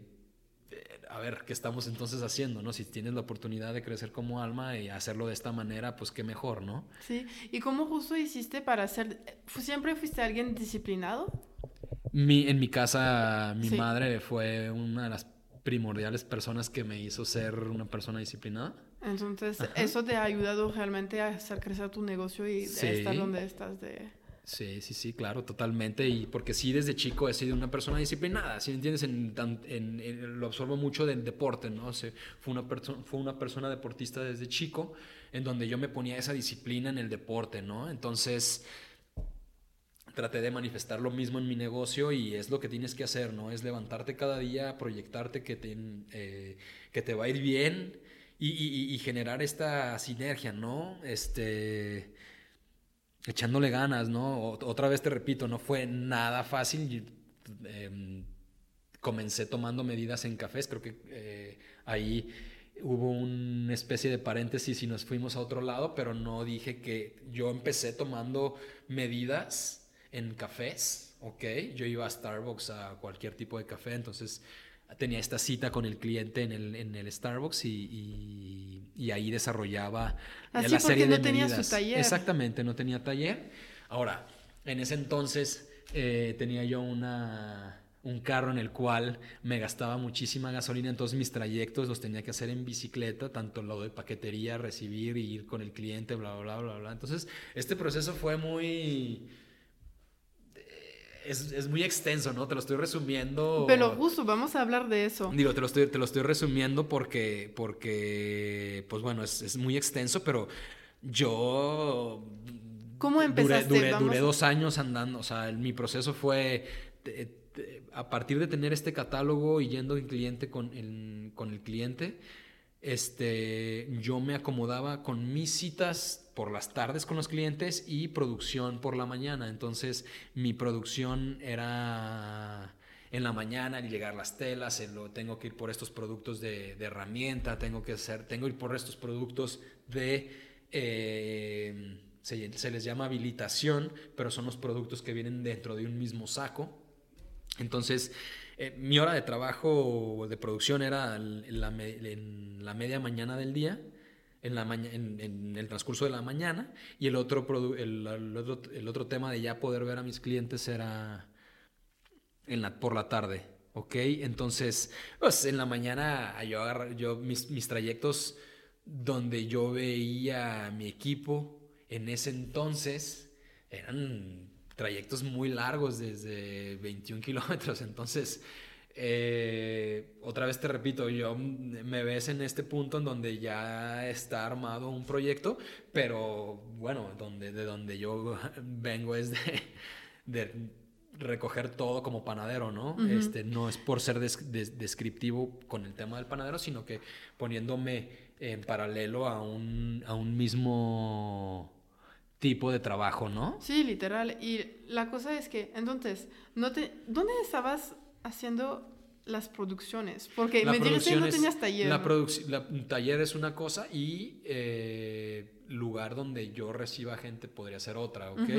a ver, ¿qué estamos entonces haciendo? ¿no? Si tienes la oportunidad de crecer como alma y hacerlo de esta manera, pues qué mejor, ¿no?
Sí, ¿y cómo justo hiciste para ser, siempre fuiste alguien disciplinado?
Mi, en mi casa, mi madre fue una de las primordiales personas que me hizo ser una persona disciplinada.
Entonces, eso te ha ayudado realmente a hacer crecer tu negocio y estar donde estás de...
Sí, sí, sí, claro, totalmente. Y porque sí, desde chico he sido una persona disciplinada, ¿sí entiendes? En, lo absorbo mucho del deporte, ¿no? O fue, una fue una persona deportista desde chico, en donde yo me ponía esa disciplina en el deporte, ¿no? Entonces, traté de manifestar lo mismo en mi negocio y es lo que tienes que hacer, ¿no? Es levantarte cada día, proyectarte que te, eh, que te va a ir bien y, generar esta sinergia, ¿no? Este, echándole ganas, ¿no? Otra vez te repito, no fue nada fácil. Em, comencé tomando medidas en cafés, creo que eh, ahí hubo una especie de paréntesis y nos fuimos a otro lado, pero no dije que yo empecé tomando medidas en cafés, ¿ok? Yo iba a Starbucks a cualquier tipo de café, entonces tenía esta cita con el cliente en el, en el Starbucks y, y, ahí desarrollaba
Así la serie no tenía su taller.
Exactamente, no tenía taller. Ahora, en ese entonces eh, tenía yo una, un carro en el cual me gastaba muchísima gasolina, entonces mis trayectos los tenía que hacer en bicicleta, tanto lo de paquetería, recibir y ir con el cliente, bla, bla, bla, bla, bla. Entonces, este proceso fue muy es, muy extenso, ¿no? Te lo estoy resumiendo.
Pero justo, vamos a hablar de eso.
Digo, te lo estoy, te lo estoy resumiendo porque, porque pues bueno, es, muy extenso, pero yo...
¿Cómo empezaste?
Duré, dos años andando, o sea, mi proceso fue... a partir de tener este catálogo y yendo el cliente con con el cliente, este, yo me acomodaba con mis citas por las tardes con los clientes y producción por la mañana. Entonces, mi producción era en la mañana, llegar las telas, tengo que ir por estos productos de, herramienta, tengo que hacer, tengo que ir por estos productos de, eh, se, se, les llama habilitación, pero son los productos que vienen dentro de un mismo saco. Entonces, eh, mi hora de trabajo de producción era en la, media mañana del día, en, la en, el transcurso de la mañana, y el otro, el, otro, tema de ya poder ver a mis clientes era por la tarde. ¿ok? Entonces, pues en la mañana yo agarro, yo mis, mis trayectos donde yo veía a mi equipo en ese entonces eran trayectos muy largos, desde 21 kilómetros. Entonces, eh, otra vez te repito, yo me ves en este punto en donde ya está armado un proyecto, pero bueno, donde, de donde yo vengo es de, recoger todo como panadero, ¿no? este, no es por ser descriptivo con el tema del panadero, sino que poniéndome en paralelo a un, a un mismo tipo de trabajo, ¿no?
Sí, literal. Y la cosa es que, entonces, no te, ¿dónde estabas haciendo las producciones? Porque me dijiste que no tenías taller.
La, la taller es una cosa y eh, lugar donde yo reciba gente podría ser otra, ¿ok?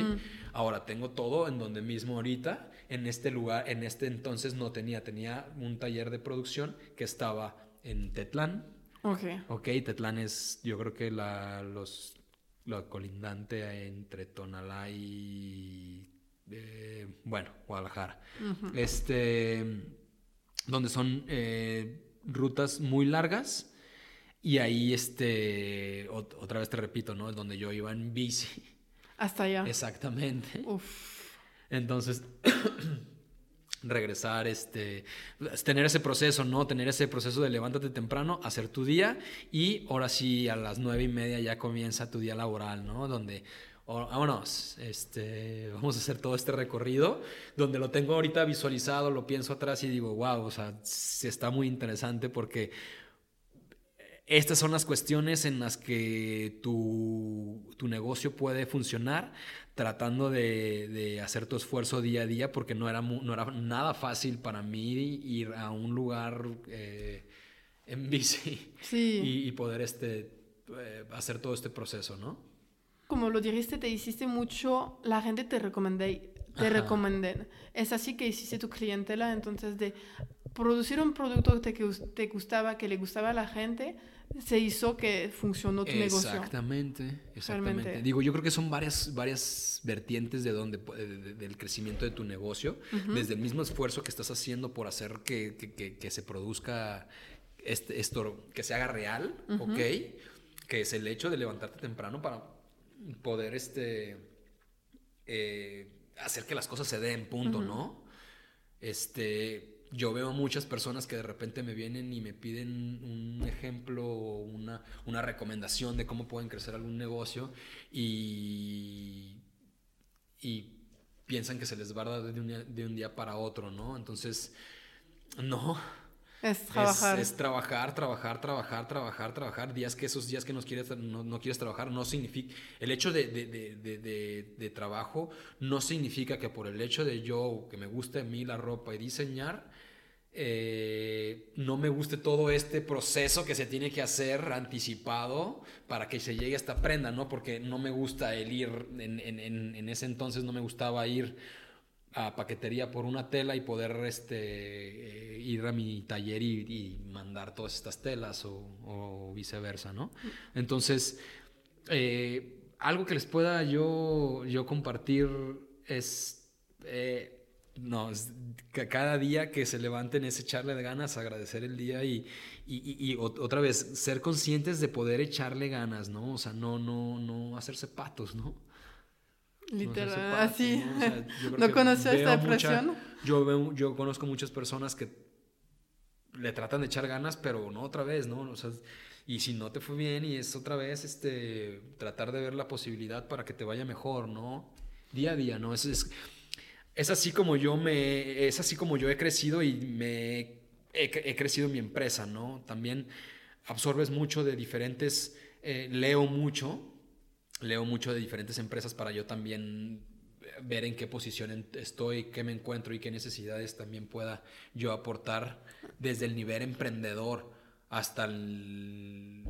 Ahora tengo todo en donde mismo ahorita, en este lugar, en este entonces no tenía, tenía un taller de producción que estaba en Tetlán.
Ok.
Ok, Tetlán es, yo creo que la, los lo colindante entre Tonalá y, eh, bueno, Guadalajara. Este, donde son eh, rutas muy largas Y ahí, este, otra vez te repito, ¿no? Donde yo iba en bici.
Hasta allá.
Exactamente. Entonces, regresar, este, tener ese proceso, ¿no? Tener ese proceso de levántate temprano, hacer tu día y ahora sí a las nueve y media ya comienza tu día laboral, ¿no? Donde vámonos, este, vamos a hacer todo este recorrido, donde lo tengo ahorita visualizado, lo pienso atrás y digo, wow, o sea, está muy interesante porque estas son las cuestiones en las que tu, negocio puede funcionar, tratando de, hacer tu esfuerzo día a día, porque no era, no era nada fácil para mí ir a un lugar eh, en bici y, poder este, eh, hacer todo este proceso, ¿no?
como lo dijiste, te hiciste mucho, la gente te recomendé, te recomendé. Es así que hiciste tu clientela, entonces de producir un producto que te gustaba, que le gustaba a la gente, se hizo que funcionó tu negocio.
Exactamente, exactamente. Digo, yo creo que son varias, varias vertientes de donde, del crecimiento de tu negocio, desde el mismo esfuerzo que estás haciendo por hacer que, que, que, se produzca este, esto, que se haga real, ¿ok? Que es el hecho de levantarte temprano para poder este, eh, hacer que las cosas se den, punto, ¿no? Este, yo veo muchas personas que de repente me vienen y me piden un ejemplo o una, una recomendación de cómo pueden crecer algún negocio y, y piensan que se les va a dar de un, de un día para otro, ¿no? Entonces, no
es trabajar.
Es, trabajar, trabajar, trabajar, trabajar, trabajar. Días que esos días que no quieres, no, quieres trabajar no significa... El hecho de, de, trabajo no significa que por el hecho de yo, que me guste a mí la ropa y diseñar, eh, no me guste todo este proceso que se tiene que hacer anticipado para que se llegue a esta prenda, ¿no? Porque no me gusta el ir, en, en, en ese entonces no me gustaba ir a paquetería por una tela y poder este, eh, ir a mi taller y, mandar todas estas telas o, viceversa, ¿no? Entonces, eh, algo que les pueda yo, yo compartir es, no, cada día que se levanten es echarle de ganas, agradecer el día y, y, otra vez, ser conscientes de poder echarle ganas, ¿no? O sea, no, no, no hacerse patos, ¿no?
Literal, así. ¿No, conoces esta expresión?
yo, veo, yo conozco muchas personas que le tratan de echar ganas, pero no otra vez, ¿no? O sea, y si no te fue bien y es otra vez este, tratar de ver la posibilidad para que te vaya mejor, ¿no? Día a día, ¿no? Es, es, es así como yo me, es así como yo he crecido y me he, crecido en mi empresa, ¿no? También absorbes mucho de diferentes, eh, leo mucho, leo mucho de diferentes empresas para yo también ver en qué posición estoy, qué me encuentro y qué necesidades también pueda yo aportar desde el nivel emprendedor hasta el,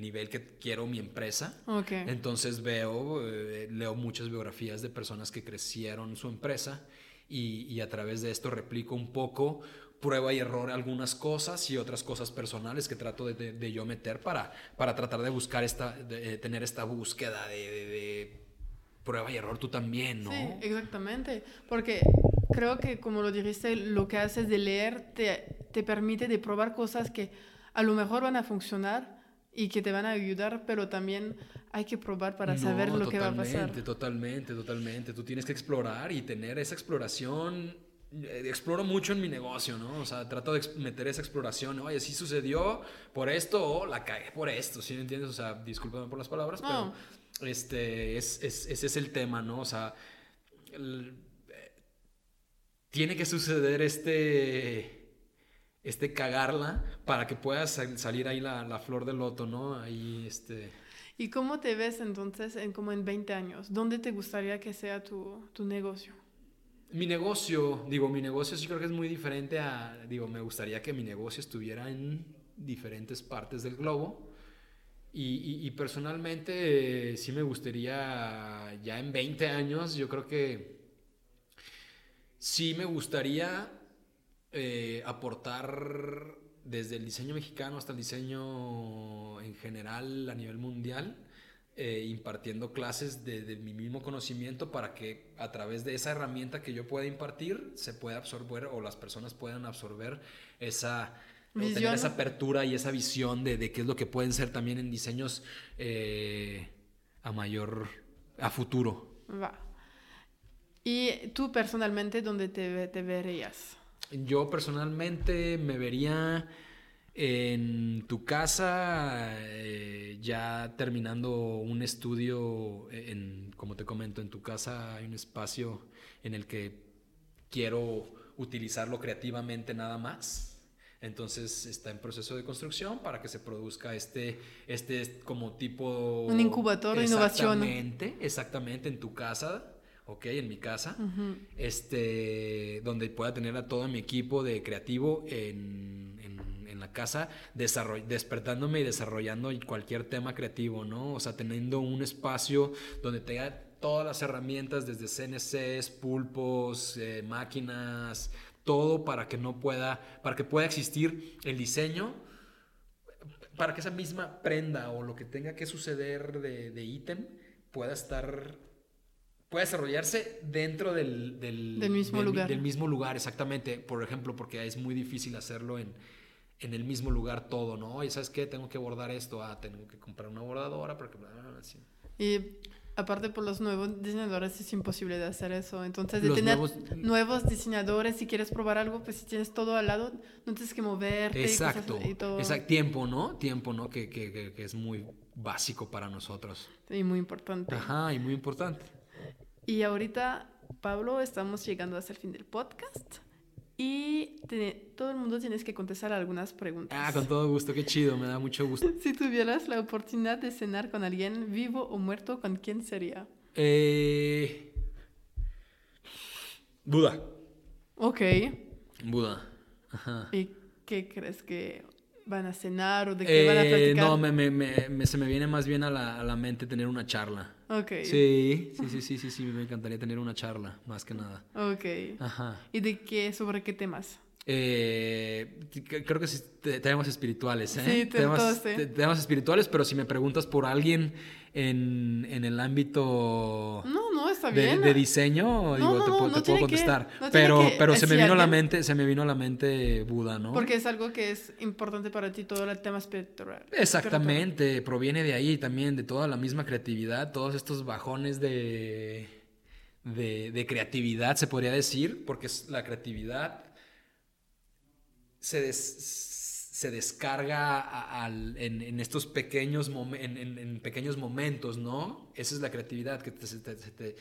nivel que quiero mi empresa. Entonces veo, eh, leo muchas biografías de personas que crecieron su empresa y, y a través de esto replico un poco prueba y error algunas cosas y otras cosas personales que trato de, yo meter para, para tratar de buscar esta, de tener esta búsqueda de, prueba y error tú también, ¿no?
Sí, exactamente, porque creo que como lo dijiste, lo que haces de leer te, te permite de probar cosas que a lo mejor van a funcionar y que te van a ayudar, pero también hay que probar para saber lo que va a pasar.
Totalmente, totalmente. Tú tienes que explorar y tener esa exploración eh, exploro mucho en mi negocio, ¿no? O sea, trato de meter esa exploración, oye, sí sucedió por esto o la cagué por esto, ¿sí me entiendes? O sea, discúlpame por las palabras, pero este, es, ese es el tema, ¿no? O sea, eh, tiene que suceder este, este cagarla para que pueda salir ahí la, flor del loto, ¿no? Ahí, este...
¿Y cómo te ves entonces en como en 20 años? ¿Dónde te gustaría que sea tu, tu negocio?
Mi negocio, digo, mi negocio sí creo que es muy diferente a, digo, me gustaría que mi negocio estuviera en diferentes partes del globo. Y, personalmente sí me gustaría, ya en 20 años, yo creo que sí me gustaría eh, aportar desde el diseño mexicano hasta el diseño en general a nivel mundial eh, impartiendo clases de, mi mismo conocimiento para que a través de esa herramienta que yo pueda impartir se pueda absorber o las personas puedan absorber esa tener esa apertura y esa visión de, de qué es lo que pueden ser también en diseños eh, a mayor, a futuro.
Va. ¿Y tú personalmente dónde te, ve- te verías?
Yo personalmente me vería en tu casa eh, ya terminando un estudio en, como te comento, en tu casa hay un espacio en el que quiero utilizarlo creativamente nada más. Entonces está en proceso de construcción para que se produzca este, este como tipo...
Un incubador de innovación.
Exactamente, exactamente, en tu casa, ok, en mi casa este, donde pueda tener a todo mi equipo de creativo en, en- en la casa, despertándome y desarrollando cualquier tema creativo, ¿no? O sea, teniendo un espacio donde tenga todas las herramientas, desde CNCs, pulpos, eh, máquinas, todo para que no pueda, para que pueda existir el diseño para que esa misma prenda o lo que tenga que suceder de, de ítem pueda estar pueda desarrollarse dentro del, del,
Del mismo
mi-
lugar.
del mismo lugar, exactamente. Por ejemplo, porque es muy difícil hacerlo en, en el mismo lugar todo, ¿no? Oye, ¿sabes qué? Tengo que bordar esto. Ah, tengo que comprar una bordadora para que... ah, sí.
Y aparte por los nuevos diseñadores es imposible de hacer eso. Entonces, de
Los
tener
nuevos-
nuevos... diseñadores, si quieres probar algo, pues si tienes todo al lado, no tienes que moverte y
Exacto.
y todo.
Exacto. Tiempo, ¿no? Tiempo, ¿no? Que- que- que es muy básico para nosotros.
Y muy importante.
Ajá, y muy importante.
Y ahorita, Pablo, estamos llegando hasta el fin del podcast. Y te- todo el mundo tienes que contestar algunas preguntas.
Ah, con todo gusto. Qué chido. Me da mucho gusto.
Si tuvieras la oportunidad de cenar con alguien vivo o muerto, ¿con quién sería?
Eh... Buda.
Ok.
Buda. Ajá.
¿Y qué crees que van a cenar o de qué van a
Eh,
platicar?
no, me, me- me- se me viene más bien a la, a la mente tener una charla.
Ok.
Sí, sí, sí, sí, sí, sí, me encantaría tener una charla, más que nada.
Ok.
Ajá.
¿Y de qué? ¿Sobre qué temas?
Eh, creo que sí, te- temas espirituales, ¿eh?
Sí, te-
temas, espirituales, pero si me preguntas por alguien en, en el ámbito
no, está
de,
bien.
de diseño, digo,
no,
te,
no,
te puedo
que-
contestar.
no tiene
pero
que-
pero se me
si
vino a la mente, se me vino a la mente Buda, ¿no?
Porque es algo que es importante para ti, todo el tema espiritual.
Exactamente, proviene de ahí también, de toda la misma creatividad, todos estos bajones de, de, de creatividad, se podría decir, porque la creatividad se, des- se descarga a- en, en estos pequeños, momen- en, pequeños momentos, ¿no? Esa es la creatividad, que te-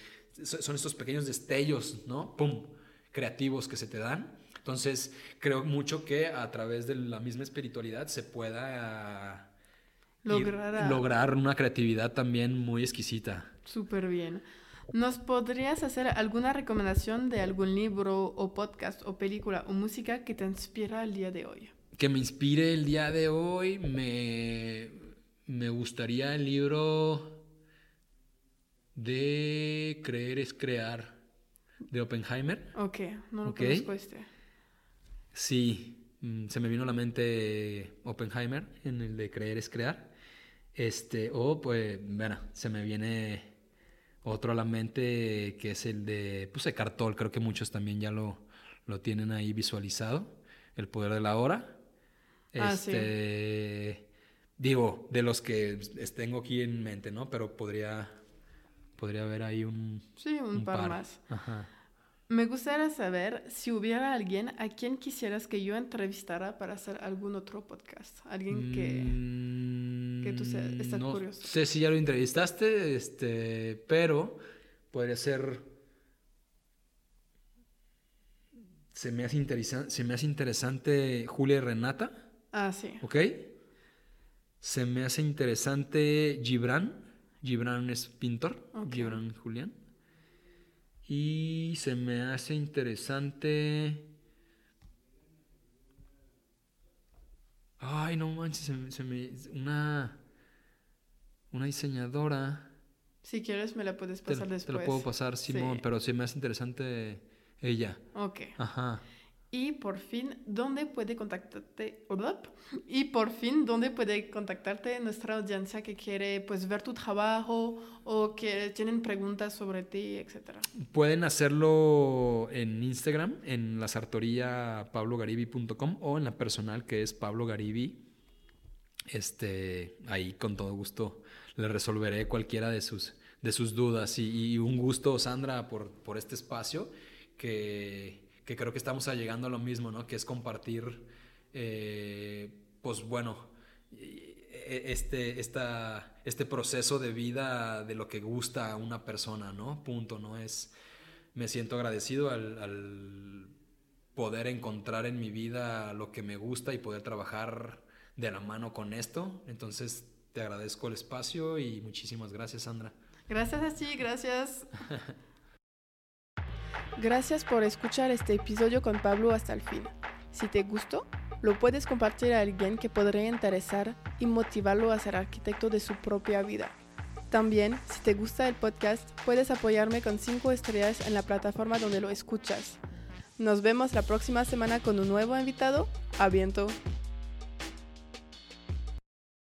son estos pequeños destellos, ¿no? ¡Pum! Creativos que se te dan. Entonces, creo mucho que a través de la misma espiritualidad se pueda ir-
Lograr a-
lograr una creatividad también muy exquisita.
Súper bien. ¿Nos podrías hacer alguna recomendación de algún libro o podcast o película o música que te inspira el día de hoy?
Que me inspire el día de hoy, me, me gustaría el libro de Creer es Crear, de Oppenheimer.
Ok, no lo
Ok.
conozco este.
Sí, mm, se me vino a la mente Oppenheimer en el de Creer es Crear. Este, o pues, bueno, se me viene otro a la mente que es el de, pues, Eckhart Tolle, creo que muchos también ya lo, lo tienen ahí visualizado, El Poder de la Hora.
Ah, sí.
Este, digo, de los que tengo aquí en mente, ¿no? Pero podría, podría haber ahí un,
Sí, un, par, más.
Ajá.
Me gustaría saber si hubiera alguien a quien quisieras que yo entrevistara para hacer algún otro podcast. Alguien que... que tú seas- estás
Mm, no
curioso.
sé si ya lo entrevistaste, este, pero podría ser. Se me hace interesante, se me hace interesante Julia y Renata,
Ah, sí.
¿ok? Se me hace interesante Gibran. Gibran es pintor.
Ok.
Gibran Julián. Y se me hace interesante. Ay, no manches, se, me- se me. Una. Una diseñadora.
Si quieres me la puedes
Te,
pasar
te
después.
lo puedo pasar, Simón,
Sí.
pero se me hace interesante ella.
Ok.
Ajá.
Y por fin, ¿dónde puede contactarte? Y por fin, ¿dónde puede contactarte nuestra audiencia que quiere pues ver tu trabajo o que tienen preguntas sobre ti, etcétera?
Pueden hacerlo en Instagram, en la sartoría pablogaribi.com o en la personal que es Pablo Garibi. Este, ahí con todo gusto le resolveré cualquiera de sus, de sus dudas. Y, un gusto, Sandra, por, por este espacio que que creo que estamos llegando a lo mismo, ¿no? Que es compartir, eh, pues bueno, e, este, esta, este proceso de vida de lo que gusta a una persona, ¿no? Punto, ¿no? Es, me siento agradecido al, poder encontrar en mi vida lo que me gusta y poder trabajar de la mano con esto. Entonces, te agradezco el espacio y muchísimas gracias, Sandra.
Gracias a ti, gracias. Gracias por escuchar este episodio con Pablo hasta el fin. Si te gustó, lo puedes compartir a alguien que podría interesar y motivarlo a ser arquitecto de su propia vida. También, si te gusta el podcast, puedes apoyarme con 5 estrellas en la plataforma donde lo escuchas. Nos vemos la próxima semana con un nuevo invitado. A.